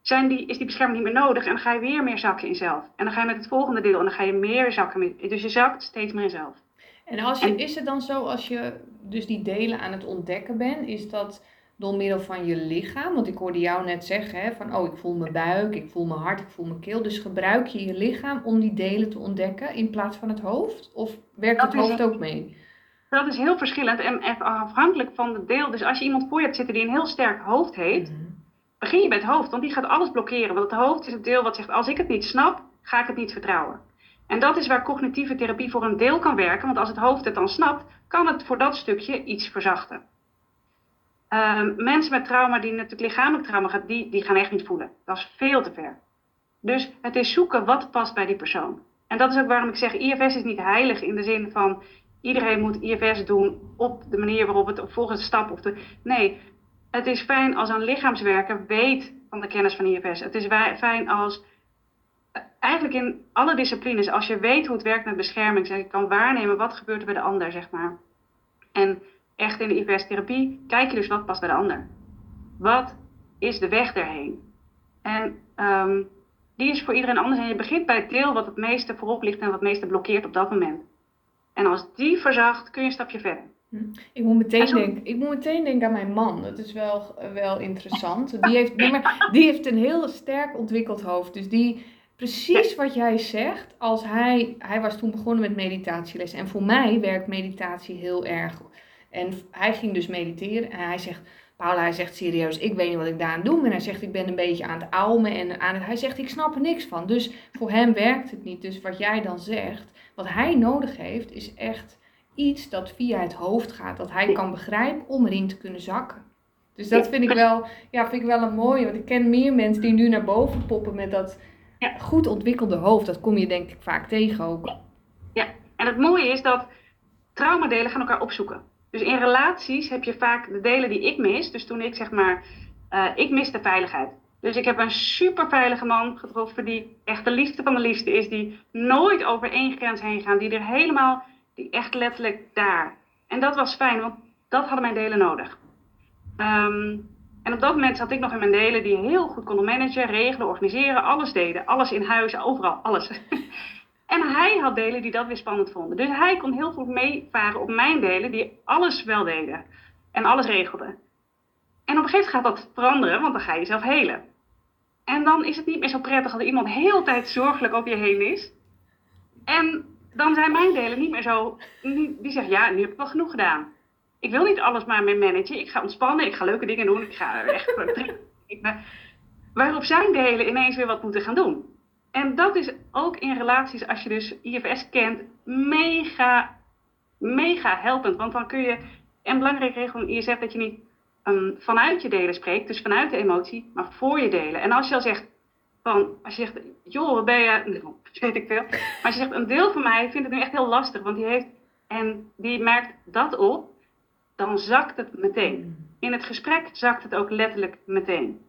B: zijn die, is die bescherming niet meer nodig. En dan ga je weer meer zakken in zelf. En dan ga je met het volgende deel en dan ga je meer zakken. Dus je zakt steeds meer in zelf.
A: En, als je, is het dan zo als je dus die delen aan het ontdekken bent, is dat door middel van je lichaam. Want ik hoorde jou net zeggen hè, van, oh, ik voel mijn buik, ik voel mijn hart, ik voel mijn keel. Dus gebruik je je lichaam om die delen te ontdekken in plaats van het hoofd? Of werkt het hoofd ook mee?
B: Dat is heel verschillend en afhankelijk van het deel. Dus als je iemand voor je hebt zitten die een heel sterk hoofd heeft, mhm. begin je bij het hoofd, want die gaat alles blokkeren. Want het hoofd is het deel wat zegt, als ik het niet snap, ga ik het niet vertrouwen. En dat is waar cognitieve therapie voor een deel kan werken, want als het hoofd het dan snapt, kan het voor dat stukje iets verzachten. Ehm, mensen met trauma die natuurlijk lichamelijk trauma gaan, die, die gaan echt niet voelen. Dat is veel te ver. Dus het is zoeken wat past bij die persoon. En dat is ook waarom ik zeg, IFS is niet heilig in de zin van iedereen moet IFS doen op de manier waarop het volgens de stap of de. Nee, het is fijn als een lichaamswerker weet van de kennis van IFS. Het is fijn als eigenlijk in alle disciplines, als je weet hoe het werkt met bescherming, zeg, je kan waarnemen wat gebeurt er bij de ander, zeg maar. En echt in de IFS-therapie kijk je dus wat past bij de ander. Wat is de weg daarheen? En um, die is voor iedereen anders. En je begint bij het deel wat het meeste voorop ligt en wat het meeste blokkeert op dat moment. En als die verzacht, kun je een stapje verder.
A: Hm. Ik moet meteen, denken, ik moet meteen denken aan mijn man. Dat is wel, wel interessant. Die heeft, nee, maar, die heeft een heel sterk ontwikkeld hoofd. Dus die, precies wat jij zegt, als hij, hij was toen begonnen met meditatieles. En voor mij werkt meditatie heel erg. En hij ging dus mediteren en hij zegt, Paula, hij zegt serieus, ik weet niet wat ik daar aan doe. En hij zegt, ik ben een beetje aan het ouwen en aan het, hij zegt, ik snap er niks van. Dus voor hem werkt het niet. Dus wat jij dan zegt, wat hij nodig heeft, is echt iets dat via het hoofd gaat. Dat hij kan begrijpen om erin te kunnen zakken. Dus dat vind ik wel, ja, vind ik wel een mooie. Want ik ken meer mensen die nu naar boven poppen met dat goed ontwikkelde hoofd. Dat kom je denk ik vaak tegen ook.
B: Ja, en het mooie is dat traumadelen gaan elkaar opzoeken. Dus in relaties heb je vaak de delen die ik mis. Dus toen ik zeg maar, uh, ik miste veiligheid. Dus ik heb een super veilige man getroffen die echt de liefde van de liefde is. Die nooit over één grens heen gaat. Die er helemaal, die echt letterlijk daar. En dat was fijn, want dat hadden mijn delen nodig. Um, en op dat moment zat ik nog in mijn delen die heel goed konden managen, regelen, organiseren, alles deden. Alles in huis, overal, alles. En hij had delen die dat weer spannend vonden. Dus hij kon heel goed meevaren op mijn delen die alles wel deden. En alles regelden. En op een gegeven moment gaat dat veranderen, want dan ga je jezelf helen. En dan is het niet meer zo prettig als iemand heel tijd zorgelijk op je heen is. En dan zijn mijn delen niet meer zo. Die zeggen, ja, nu heb ik wel genoeg gedaan. Ik wil niet alles maar mee managen. Ik ga ontspannen, ik ga leuke dingen doen. Ik ga echt. waarop zijn delen ineens weer wat moeten gaan doen. En dat is ook in relaties, als je dus IFS kent, mega, mega helpend. Want dan kun je, en belangrijk regel in ISF, dat je niet um, vanuit je delen spreekt, dus vanuit de emotie, maar voor je delen. En als je al zegt, van, als je zegt, joh, wat ben je, weet ik veel. Maar als je zegt, een deel van mij vindt het nu echt heel lastig, want die heeft, en die merkt dat op, dan zakt het meteen. In het gesprek zakt het ook letterlijk meteen.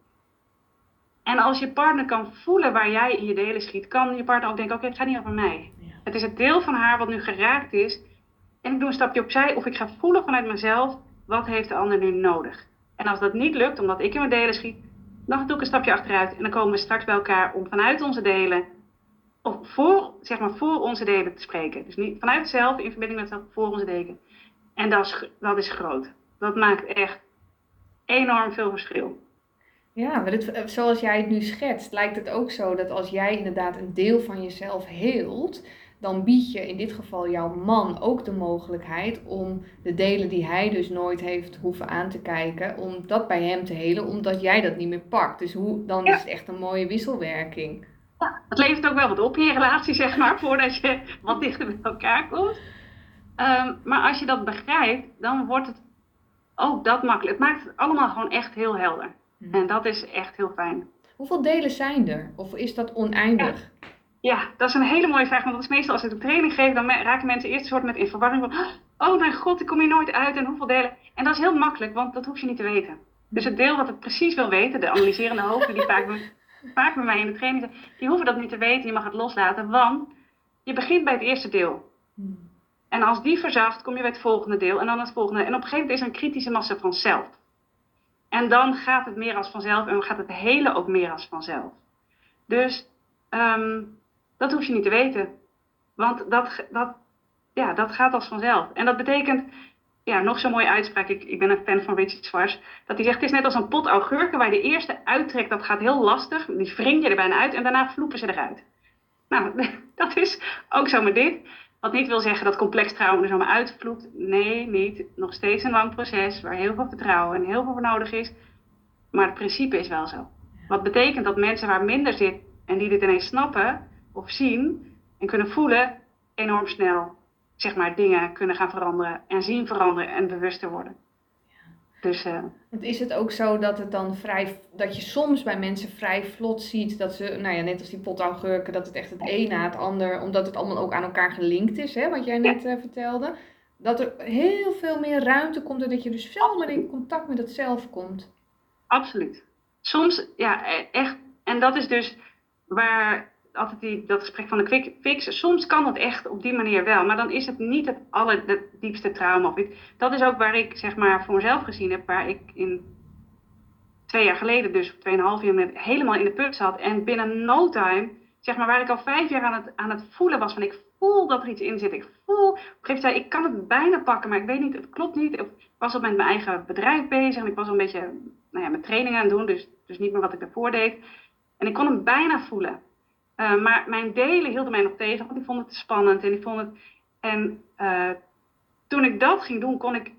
B: En als je partner kan voelen waar jij in je delen schiet, kan je partner ook denken: oké, het gaat niet over mij. Het is het deel van haar wat nu geraakt is. En ik doe een stapje opzij of ik ga voelen vanuit mezelf: wat heeft de ander nu nodig? En als dat niet lukt, omdat ik in mijn delen schiet, dan doe ik een stapje achteruit. En dan komen we straks bij elkaar om vanuit onze delen, of voor, zeg maar, voor onze delen te spreken. Dus niet vanuit zelf, in verbinding met zelf, voor onze delen. En dat is, dat is groot. Dat maakt echt enorm veel verschil.
A: Ja, maar dit, eh, zoals jij het nu schetst, lijkt het ook zo dat als jij inderdaad een deel van jezelf heelt, dan bied je in dit geval jouw man ook de mogelijkheid om de delen die hij dus nooit heeft hoeven aan te kijken, om dat bij hem te helen, omdat jij dat niet meer pakt. Dus hoe, dan is het echt een mooie wisselwerking.
B: Ja, het levert ook wel wat op in je relatie, zeg maar, voordat je wat dichter bij elkaar komt. Ehm, maar als je dat begrijpt, dan wordt het ook dat makkelijk. Het maakt het allemaal gewoon echt heel helder. Mhm. En dat is echt heel fijn.
A: Hoeveel delen zijn er? Of is dat oneindig?
B: Ja. dat is een hele mooie vraag. Want dat is meestal als ik een training geef, dan raken mensen eerst een soort met in verwarring van... Oh mijn god, ik kom hier nooit uit en hoeveel delen? En dat is heel makkelijk, want dat hoef je niet te weten. Dus het deel wat het precies wil weten, de analyserende hoofden die vaak, vaak bij mij in de training zijn, die hoeven dat niet te weten. Je mag het loslaten, want je begint bij het eerste deel. Hmm. En als die verzacht, kom je bij het volgende deel en dan het volgende. En op een gegeven moment is er een kritische massa vanzelf. En dan gaat het meer als vanzelf en gaat het hele ook meer als vanzelf. Dus um, dat hoef je niet te weten. Want dat, dat, ja, dat gaat als vanzelf. En dat betekent, ja, nog zo'n mooie uitspraak. Ik, ik ben een fan van Richard Schwartz. Dat hij zegt, het is net als een pot augurken waar de eerste uittrekt. Dat gaat heel lastig. Die wring je er bijna uit en daarna vloepen ze eruit. Nou, dat is ook zo met dit. Wat niet wil zeggen dat complex trauma er zomaar uitvloekt. Nee, niet. Nog steeds een lang proces waar heel veel vertrouwen en heel veel voor nodig is. Maar het principe is wel zo. Wat betekent dat mensen waar minder zit en die dit ineens snappen, of zien en kunnen voelen enorm snel zeg maar, dingen kunnen gaan veranderen en zien veranderen en bewuster worden.
A: Dus, uh, is het ook zo dat het dan vrij, dat je soms bij mensen vrij vlot ziet dat ze, nou ja, net als die potaugurken, dat het echt het een na het ander, omdat het allemaal ook aan elkaar gelinkt is, hè, wat jij net uh, vertelde, dat er heel veel meer ruimte komt en dat je dus veel meer in contact met het zelf komt.
B: Absoluut. Soms, ja, e-, echt, en dat is dus waar altijd die, dat gesprek van de quick fix. Soms kan het echt op die manier wel, maar dan is het niet het allerdiepste trauma. Dat is ook waar ik zeg maar voor mezelf gezien heb, waar ik in twee jaar geleden, dus tweeënhalf jaar, helemaal in de put zat. En binnen no time, zeg maar waar ik al vijf jaar aan het, aan het voelen was van ik voel dat er iets in zit. Ik voel, op een gegeven moment, ik kan het bijna pakken, maar ik weet niet, het klopt niet. Ik was al met mijn eigen bedrijf bezig en ik was al een beetje nou ja, met trainingen aan het doen, dus, dus niet meer wat ik daarvoor deed. En ik kon hem bijna voelen. Eh, maar mijn delen hielden mij nog tegen, want ik vond het spannend. En, ik vond het, en uh, toen ik dat ging doen, kon ik,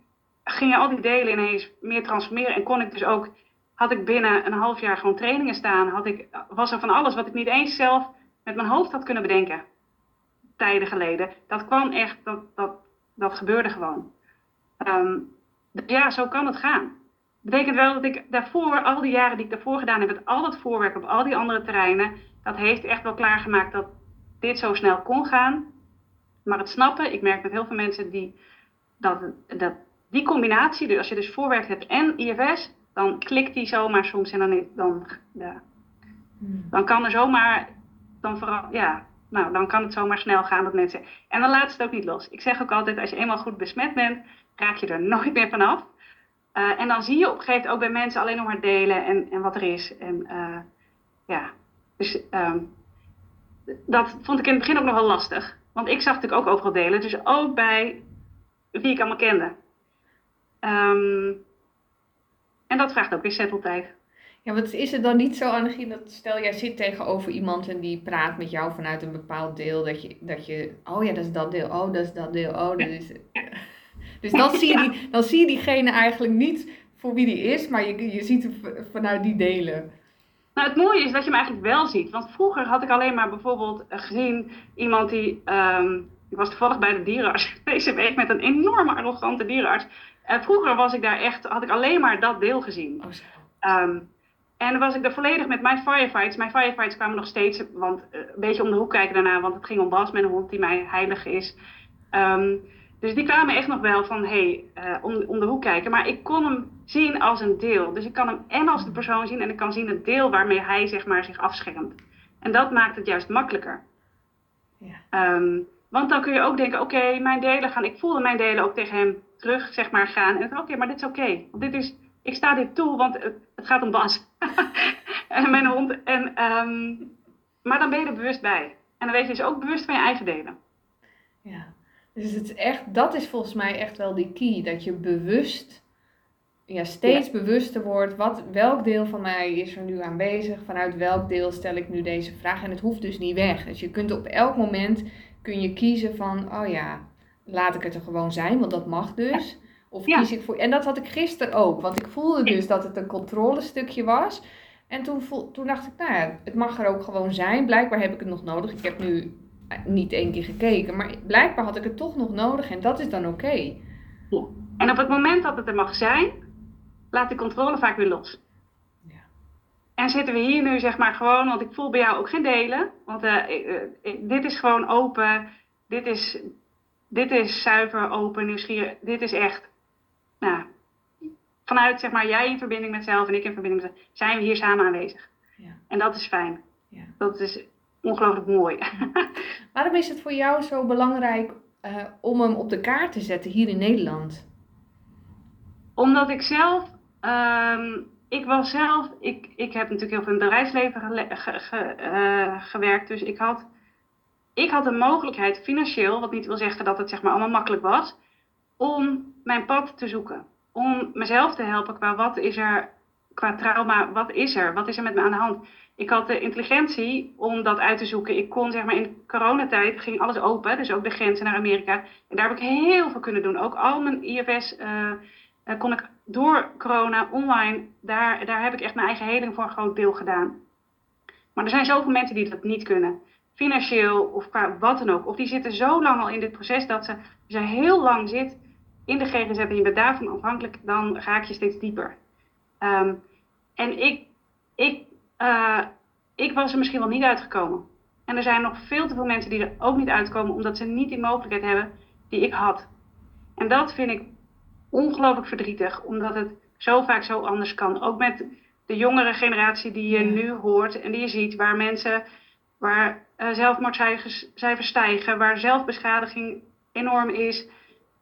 B: gingen al die delen ineens meer transformeren. En kon ik dus ook, had ik binnen een half jaar gewoon trainingen staan. Had ik, was er van alles wat ik niet eens zelf met mijn hoofd had kunnen bedenken. Tijden geleden. Dat kwam echt, dat, dat, dat gebeurde gewoon. Um, ja, zo kan het gaan. Betekent wel dat ik daarvoor, al die jaren die ik daarvoor gedaan heb, met al het voorwerk op al die andere terreinen dat heeft echt wel klaargemaakt dat dit zo snel kon gaan. Maar het snappen, ik merk met heel veel mensen die dat, dat die combinatie, dus als je dus voorwerk hebt en IFS, dan klikt die zomaar soms en dan, dan, ja, hmm. dan kan er zomaar, dan vooral, ja, nou, dan kan het zomaar snel gaan dat mensen. En dan laat het ook niet los. Ik zeg ook altijd, als je eenmaal goed besmet bent, raak je er nooit meer vanaf. Uh, en dan zie je op een gegeven moment ook bij mensen alleen nog maar delen en, en wat er is. En uh, ja, dus um, dat vond ik in het begin ook nog wel lastig. Want ik zag natuurlijk ook overal delen. Dus ook bij wie ik allemaal kende. Um, en dat vraagt ook weer setteltijd.
A: Ja, wat is het dan niet zo, Annegien, dat stel jij zit tegenover iemand en die praat met jou vanuit een bepaald deel, dat je, dat je oh ja, dat is dat deel, oh, dat is dat deel, oh, dat is... Dus dan zie, je die, dan zie je diegene eigenlijk niet voor wie die is, maar je, je ziet hem vanuit die delen.
B: Nou, het mooie is dat je hem eigenlijk wel ziet. Want vroeger had ik alleen maar bijvoorbeeld eh, gezien iemand die. Um, ik was toevallig bij de dierenarts deze week met een enorme arrogante dierenarts. En vroeger was ik daar echt, had ik alleen maar dat deel gezien. Oh, um, en was ik er volledig met mijn firefights. Mijn firefights kwamen nog steeds, want uh, een beetje om de hoek kijken daarna, want het ging om Bas, mijn hond die mij heilig is. Um, dus die kwamen echt nog wel van, hé, hey, uh, om, om de hoek kijken. Maar ik kon hem zien als een deel. Dus ik kan hem en als de persoon zien en ik kan zien het deel waarmee hij zeg maar, zich afschermt. En dat maakt het juist makkelijker. Ja. Um, want dan kun je ook denken, oké, mijn delen gaan, ik voelde mijn delen ook tegen hem terug, zeg maar, gaan. En oké, maar dit is oké. Want dit is, ik sta dit toe, want het, het gaat om Bas. en mijn hond. En, um, maar dan ben je er bewust bij. En dan weet je dus ook bewust van je eigen delen.
A: Ja. Dus het is echt, dat is volgens mij echt wel die key. Dat je bewust, ja, steeds bewuster wordt. Wat, welk deel van mij is er nu aanwezig? Vanuit welk deel stel ik nu deze vraag? En het hoeft dus niet weg. Dus je kunt op elk moment kun je kiezen van, oh ja, laat ik het er gewoon zijn, want dat mag dus. Of kies ik voor. En dat had ik gisteren ook. Want ik voelde dus dat het een controlestukje was. En toen, voel, toen dacht ik, nou ja, het mag er ook gewoon zijn. Blijkbaar heb ik het nog nodig. Ik heb nu niet één keer gekeken, maar blijkbaar had ik het toch nog nodig en dat is dan oké.
B: Ja. En op het moment dat het er mag zijn, laat de controle vaak weer los. Ja. En zitten we hier nu zeg maar gewoon, want ik voel bij jou ook geen delen, want uh, dit is gewoon open, dit is, dit is zuiver, open, nieuwsgierig, dit is echt, nou, vanuit zeg maar jij in verbinding met zelf en ik in verbinding met zelf, zijn we hier samen aanwezig. Ja. En dat is fijn. Ja. Dat is ongelooflijk mooi.
A: Waarom is het voor jou zo belangrijk uh, om hem op de kaart te zetten hier in Nederland?
B: Omdat ik zelf, um, ik was zelf, ik, ik heb natuurlijk heel veel in het bedrijfsleven ge, uh, gewerkt, dus ik had, ik had een mogelijkheid financieel, wat niet wil zeggen dat het zeg maar allemaal makkelijk was, om mijn pad te zoeken. Om mezelf te helpen qua wat is er, qua trauma, wat is er, wat is er met me aan de hand ik had de intelligentie om dat uit te zoeken. Ik kon zeg maar in coronatijd ging alles open, dus ook de grenzen naar Amerika. En daar heb ik heel veel kunnen doen. Ook al mijn IFS uh, uh, kon ik door corona online, daar, daar heb ik echt mijn eigen heling voor een groot deel gedaan. Maar er zijn zoveel mensen die dat niet kunnen. financieel of qua wat dan ook. Of die zitten zo lang al in dit proces dat ze, ze heel lang zit in de GGZ en je bent daarvan afhankelijk, dan raak je steeds dieper. Ehm, en ik, ik, uh, ik was er misschien wel niet uitgekomen. En er zijn nog veel te veel mensen die er ook niet uitkomen omdat ze niet die mogelijkheid hebben die ik had. En dat vind ik ongelooflijk verdrietig, omdat het zo vaak zo anders kan. Ook met de jongere generatie die je nu hoort en die je ziet, waar mensen, waar uh, zelfmoordcijfers stijgen, waar zelfbeschadiging enorm is,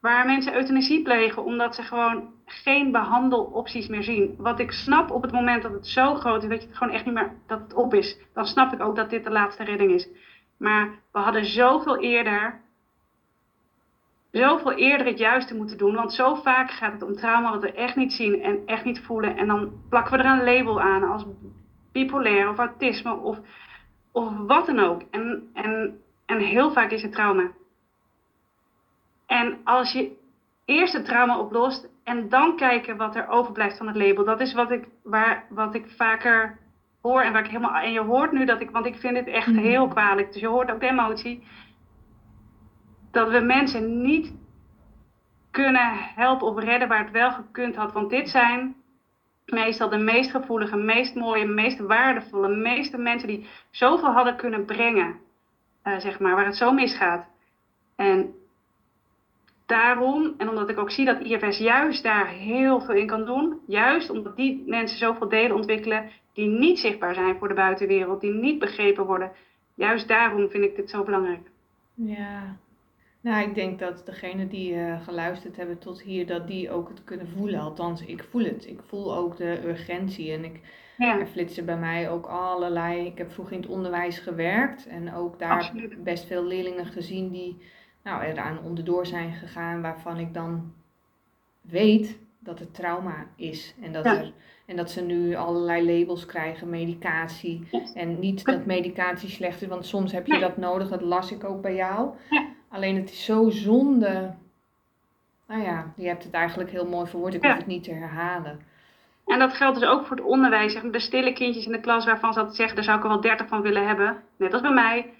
B: waar mensen euthanasie plegen omdat ze gewoon geen behandelopties meer zien. Wat ik snap op het moment dat het zo groot is dat je het gewoon echt niet meer dat het op is, dan snap ik ook dat dit de laatste redding is. Maar we hadden zoveel eerder zoveel eerder het juiste moeten doen. Want zo vaak gaat het om trauma wat we echt niet zien en echt niet voelen. En dan plakken we er een label aan als bipolair of autisme of, of wat dan ook. En, en, en heel vaak is het trauma. En als je eerst het trauma oplost en dan kijken wat er overblijft van het label. Dat is wat ik, waar, wat ik vaker hoor en waar ik helemaal. En je hoort nu dat ik, want ik vind het echt mhm. heel kwalijk. Dus je hoort ook de emotie dat we mensen niet kunnen helpen of redden waar het wel gekund had. Want dit zijn meestal de meest gevoelige, meest mooie, meest waardevolle, meeste mensen die zoveel hadden kunnen brengen, uh, zeg maar, waar het zo misgaat. En daarom, en omdat ik ook zie dat IFS juist daar heel veel in kan doen, juist omdat die mensen zoveel delen ontwikkelen die niet zichtbaar zijn voor de buitenwereld, die niet begrepen worden, juist daarom vind ik dit zo belangrijk.
A: Ja, nou, ik denk dat degenen die uh, geluisterd hebben tot hier, dat die ook het kunnen voelen. Althans, ik voel het. Ik voel ook de urgentie en ik, ja. er flitsen bij mij ook allerlei... Ik heb vroeger in het onderwijs gewerkt en ook daar best veel leerlingen gezien die nou, eraan onderdoor zijn gegaan, waarvan ik dan weet dat het trauma is. En dat, er, en dat ze nu allerlei labels krijgen, medicatie. En niet dat medicatie slecht is, want soms heb je dat nodig, dat las ik ook bij jou. Ja. Alleen het is zo zonde. Nou ja, je hebt het eigenlijk heel mooi verwoord. Ik hoef het niet te herhalen.
B: En dat geldt dus ook voor het onderwijs. Zeg maar, de stille kindjes in de klas waarvan ze altijd zeggen, daar zou ik er wel 30 van willen hebben. Net als bij mij.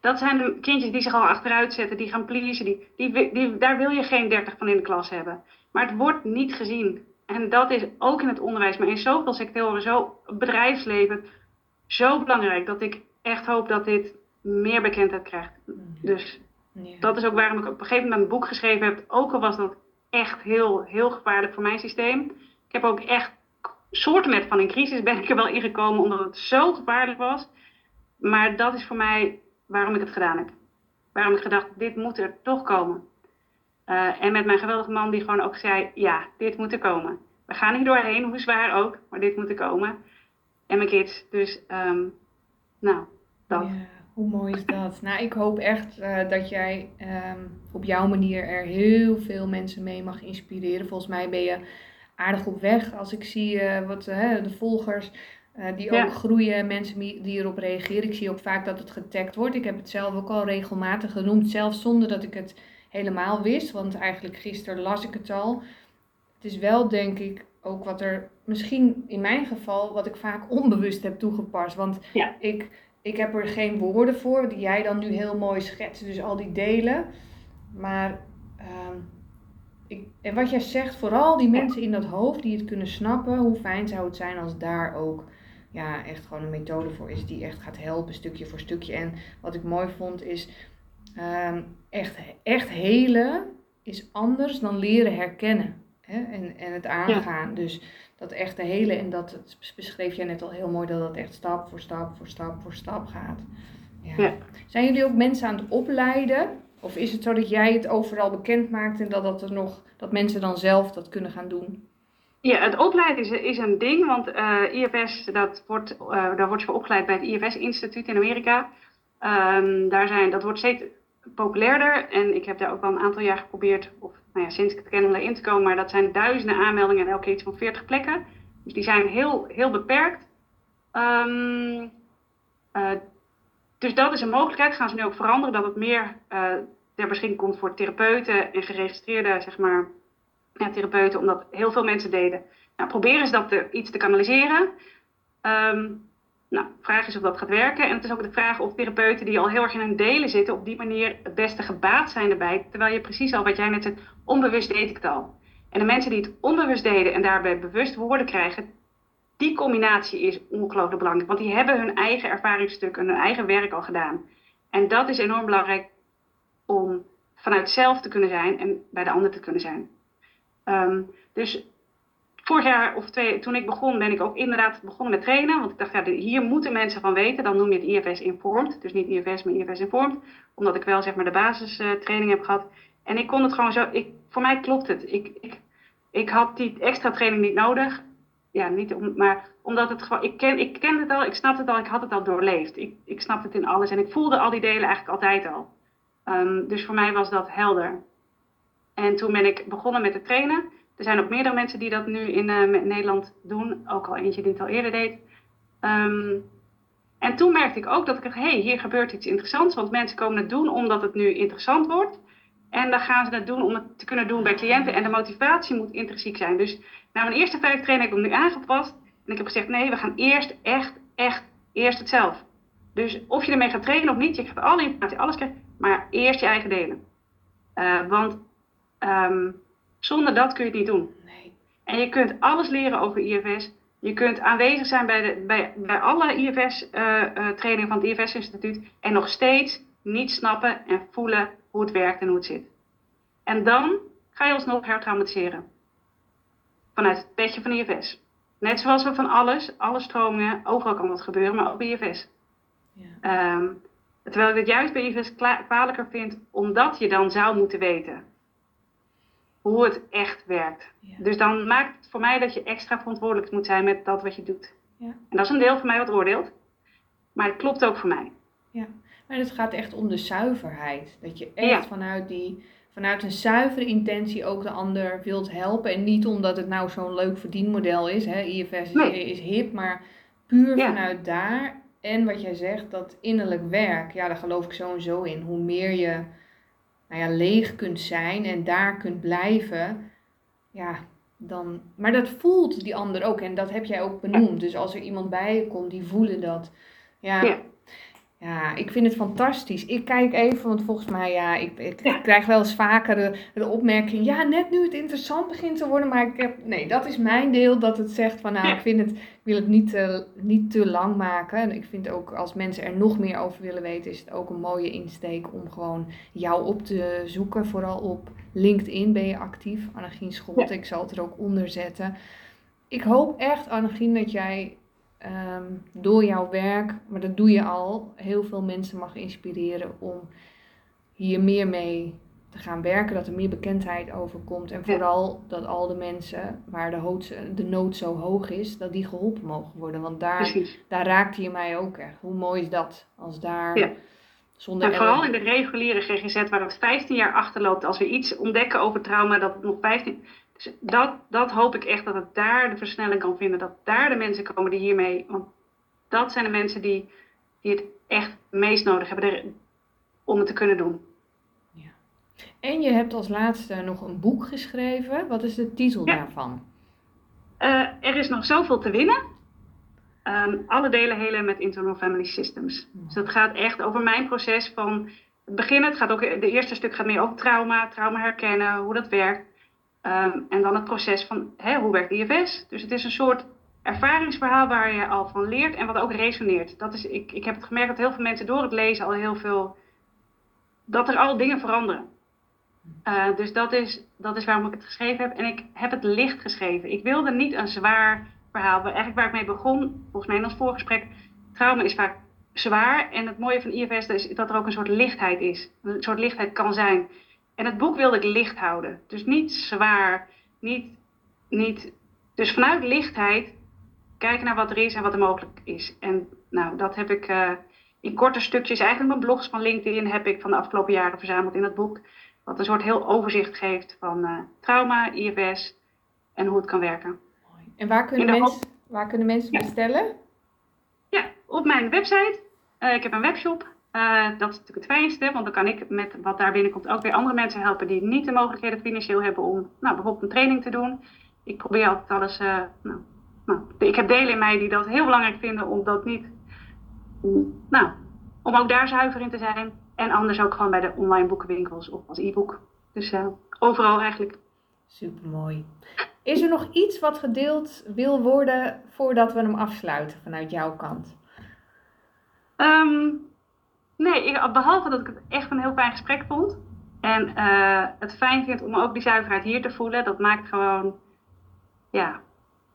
B: Dat zijn de kindjes die zich al achteruit zetten, die gaan pleasen. Die, die, die, daar wil je geen 30 van in de klas hebben. Maar het wordt niet gezien. En dat is ook in het onderwijs, maar in zoveel sectoren, zo bedrijfsleven, zo belangrijk dat ik echt hoop dat dit meer bekendheid krijgt. Dus dat is ook waarom ik op een gegeven moment een boek geschreven heb. Ook al was dat echt heel, heel gevaarlijk voor mijn systeem. Ik heb ook echt soorten met van een crisis ben ik er wel ingekomen omdat het zo gevaarlijk was. Maar dat is voor mij waarom ik het gedaan heb. Waarom ik gedacht, dit moet er toch komen. Uh, en met mijn geweldige man die gewoon ook zei, ja, dit moet er komen. We gaan hier doorheen, hoe zwaar ook, maar dit moet er komen. En mijn kids, dus um, nou, dat.
A: Hoe mooi is dat? Nou, ik hoop echt uh, dat jij um, op jouw manier er heel veel mensen mee mag inspireren. Volgens mij ben je aardig op weg als ik zie uh, wat uh, de volgers die ook groeien, mensen die erop reageren. Ik zie ook vaak dat het getagd wordt. Ik heb het zelf ook al regelmatig genoemd, zelfs zonder dat ik het helemaal wist. Want eigenlijk gisteren las ik het al. Het is wel, denk ik, ook wat er misschien in mijn geval, wat ik vaak onbewust heb toegepast. Want ja. ik ik heb er geen woorden voor, die jij dan nu heel mooi schetst, dus al die delen. Maar, uh, ik, en wat jij zegt, vooral die mensen in dat hoofd die het kunnen snappen, hoe fijn zou het zijn als daar ook ja, echt gewoon een methode voor is die echt gaat helpen, stukje voor stukje. En wat ik mooi vond is, um, echt, echt helen is anders dan leren herkennen hè? En, en het aangaan. Dus dat echt de hele, en dat beschreef jij net al heel mooi, dat dat echt stap voor stap voor stap voor stap gaat. Ja. Zijn jullie ook mensen aan het opleiden? Of is het zo dat jij het overal bekend maakt en dat, dat, er nog, dat mensen dan zelf dat kunnen gaan doen?
B: Ja, het opleiden is, is een ding, want uh, eh, IFS, dat wordt, uh, daar wordt je opgeleid bij het IFS-instituut in Amerika. Um, daar zijn, dat wordt steeds populairder en ik heb daar ook al een aantal jaar geprobeerd, of nou ja, sinds ik het ken erin te komen, maar dat zijn duizenden aanmeldingen en elke keer iets van 40 plekken. Dus die zijn heel, heel beperkt. Um, dus dat is een mogelijkheid. Gaan ze nu ook veranderen dat het meer uh, ter beschikking komt voor therapeuten en geregistreerde zeg maar, ja, therapeuten, omdat heel veel mensen deden. Nou, proberen ze dat te, iets te kanaliseren. Um, Nou, de vraag is of dat gaat werken. En het is ook de vraag of therapeuten die al heel erg in hun delen zitten, op die manier het beste gebaat zijn erbij. Terwijl je precies al, wat jij net zei, onbewust deed ik het al. En de mensen die het onbewust deden en daarbij bewust woorden krijgen, die combinatie is ongelooflijk belangrijk. Want die hebben hun eigen ervaringsstuk en hun eigen werk al gedaan. En dat is enorm belangrijk om vanuit zelf te kunnen zijn en bij de ander te kunnen zijn. Ehm, dus vorig jaar of twee, toen ik begon, ben ik ook inderdaad begonnen met trainen. Want ik dacht, ja, hier moeten mensen van weten. Dan noem je het IFS Informed. Dus niet IFS, maar IFS Informed. Omdat ik wel zeg maar de basistraining heb gehad. En ik kon het gewoon zo, ik, voor mij klopt het. Ik, ik, ik had die extra training niet nodig. Ja, niet om, maar omdat het gewoon, ik ken, ik ken het al, ik snap het al, ik had het al doorleefd. Ik, ik snap het in alles en ik voelde al die delen eigenlijk altijd al. Um, dus voor mij was dat helder. En toen ben ik begonnen met het trainen. Er zijn ook meerdere mensen die dat nu in uh, Nederland doen. Ook al eentje die het al eerder deed. Um, en toen merkte ik ook dat ik dacht, hey, hier gebeurt iets interessants. Want mensen komen het doen omdat het nu interessant wordt. En dan gaan ze het doen om het te kunnen doen bij cliënten. En de motivatie moet intrinsiek zijn. Dus na mijn eerste vijf trainingen heb ik hem nu aangepast. En ik heb gezegd, nee, we gaan eerst echt, echt, eerst het zelf. Dus of je ermee gaat trainen of niet, je gaat alle informatie, alles krijgen. Maar eerst je eigen delen. Uh, want um, zonder dat kun je het niet doen. Nee. En je kunt alles leren over IFS. Je kunt aanwezig zijn bij, de, bij, bij alle IFS-trainingen uh, uh, van het IFS-instituut. En nog steeds niet snappen en voelen hoe het werkt en hoe het zit. En dan ga je alsnog hertraumatiseren. Vanuit het petje van IFS. Net zoals we van alles, alle stromingen, overal kan wat gebeuren, maar ook bij IFS. Ja. Um, terwijl ik het juist bij IFS kwalijker vind, omdat je dan zou moeten weten hoe het echt werkt. Ja. Dus dan maakt het voor mij dat je extra verantwoordelijk moet zijn met dat wat je doet. Ja. En dat is een deel van mij wat oordeelt, maar het klopt ook voor mij.
A: Ja, maar het gaat echt om de zuiverheid. Dat je echt vanuit die vanuit een zuivere intentie ook de ander wilt helpen. En niet omdat het nou zo'n leuk verdienmodel is. Hè? IFS is hip, maar puur vanuit daar. En wat jij zegt, dat innerlijk werk, ja, daar geloof ik sowieso in. Hoe meer je nou ja, leeg kunt zijn en daar kunt blijven, ja, dan. Maar dat voelt die ander ook en dat heb jij ook benoemd. Dus als er iemand bij je komt, die voelen dat. ja. Ja, ik vind het fantastisch. Ik kijk even, want volgens mij, ja, ik, ik krijg wel eens vaker de, de, opmerking, ja, net nu het interessant begint te worden, maar ik heb, nee, dat is mijn deel dat het zegt van, nou, ik vind het, ik wil het niet te, niet te lang maken. En ik vind ook, als mensen er nog meer over willen weten, is het ook een mooie insteek om gewoon jou op te zoeken. Vooral op LinkedIn ben je actief, Annegien Scholt, ik zal het er ook onder zetten. Ik hoop echt, Annegien, dat jij um, door jouw werk, maar dat doe je al, heel veel mensen mag inspireren om hier meer mee te gaan werken, dat er meer bekendheid over komt. En vooral dat al de mensen waar de, hood, de nood zo hoog is, dat die geholpen mogen worden. Want daar, daar raakte je mij ook echt. Hoe mooi is dat? Als daar ja.
B: zonder. En vooral in de reguliere GGZ, waar het 15 jaar achterloopt, als we iets ontdekken over trauma, dat het nog 15. Dus dat, dat hoop ik echt dat het daar de versnelling kan vinden. Dat daar de mensen komen die hiermee. Want dat zijn de mensen die, die het echt meest nodig hebben om het te kunnen doen.
A: Ja. En je hebt als laatste nog een boek geschreven. Wat is de titel daarvan?
B: Uh, er is nog zoveel te winnen. Um, alle delen helen met Internal Family Systems. Dus dat gaat echt over mijn proces van het begin. Het gaat ook, de eerste stuk gaat meer over trauma, trauma herkennen, hoe dat werkt. Um, en dan het proces van hè, hoe werkt IFS. Dus het is een soort ervaringsverhaal waar je al van leert en wat ook resoneert. Dat is, ik, ik heb het gemerkt dat heel veel mensen door het lezen al heel veel. dat er al dingen veranderen. Uh, dus dat is, dat is waarom ik het geschreven heb. En ik heb het licht geschreven. Ik wilde niet een zwaar verhaal. Eigenlijk waar ik mee begon, volgens mij in ons voorgesprek. Trauma is vaak zwaar. En het mooie van IFS is dat er ook een soort lichtheid is. Een soort lichtheid kan zijn. En het boek wilde ik licht houden. Dus niet zwaar, niet, niet. Dus vanuit lichtheid kijken naar wat er is en wat er mogelijk is. En nou, dat heb ik uh, in korte stukjes, eigenlijk mijn blogs van LinkedIn heb ik van de afgelopen jaren verzameld in dat boek. Wat een soort heel overzicht geeft van uh, trauma, IFS en hoe het kan werken.
A: En waar kunnen, mensen, waar kunnen mensen bestellen?
B: Ja, op mijn website. Uh, ik heb een webshop uh, dat is natuurlijk het fijnste, want dan kan ik met wat daar binnenkomt ook weer andere mensen helpen die niet de mogelijkheden financieel hebben om nou, bijvoorbeeld een training te doen. Ik probeer altijd alles. Uh, nou, nou, ik heb delen in mij die dat heel belangrijk vinden om dat niet nou, om ook daar zuiver in te zijn. En anders ook gewoon bij de online boekenwinkels of als e-book. Dus uh, overal eigenlijk.
A: Supermooi. Is er nog iets wat gedeeld wil worden voordat we hem afsluiten vanuit jouw kant?
B: Um, nee, ik, behalve dat ik het echt een heel fijn gesprek vond. En uh, het fijn vind om ook die zuiverheid hier te voelen. Dat maakt gewoon, ja,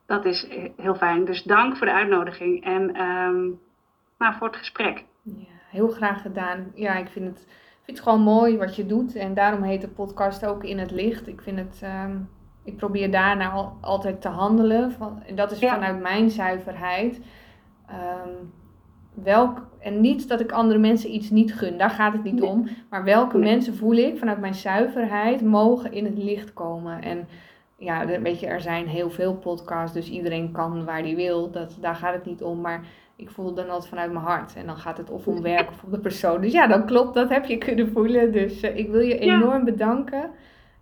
B: dat is heel fijn. Dus dank voor de uitnodiging en um, nou, voor het gesprek.
A: Ja, heel graag gedaan. Ja, ik vind het, vind het gewoon mooi wat je doet. En daarom heet de podcast ook In het Licht. Ik vind het, um, ik probeer daarna al, altijd te handelen. Van, dat is ja. vanuit mijn zuiverheid. Um, welk, en niet dat ik andere mensen iets niet gun, daar gaat het niet nee. om. Maar welke nee. mensen voel ik vanuit mijn zuiverheid mogen in het licht komen. En ja, weet je, er zijn heel veel podcasts, dus iedereen kan waar die wil. Dat, daar gaat het niet om. Maar ik voel dan altijd vanuit mijn hart. En dan gaat het of om werk of om de persoon. Dus ja, dan klopt, dat heb je kunnen voelen. Dus uh, ik wil je enorm ja. bedanken.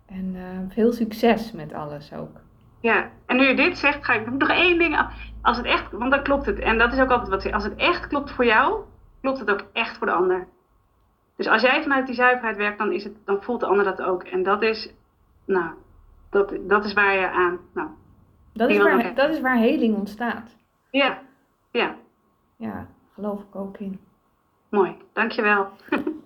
A: En uh, veel succes met alles ook.
B: Ja, en nu je dit zegt, ga ik nog één ding. Als het echt, want dan klopt het. En dat is ook altijd wat Als het echt klopt voor jou, klopt het ook echt voor de ander. Dus als jij vanuit die zuiverheid werkt, dan, is het, dan voelt de ander dat ook. En dat is, nou, dat, dat is waar je aan. Nou,
A: dat, is waar, dat is waar heling ontstaat.
B: Ja, ja.
A: Ja, geloof ik ook in.
B: Mooi, dankjewel.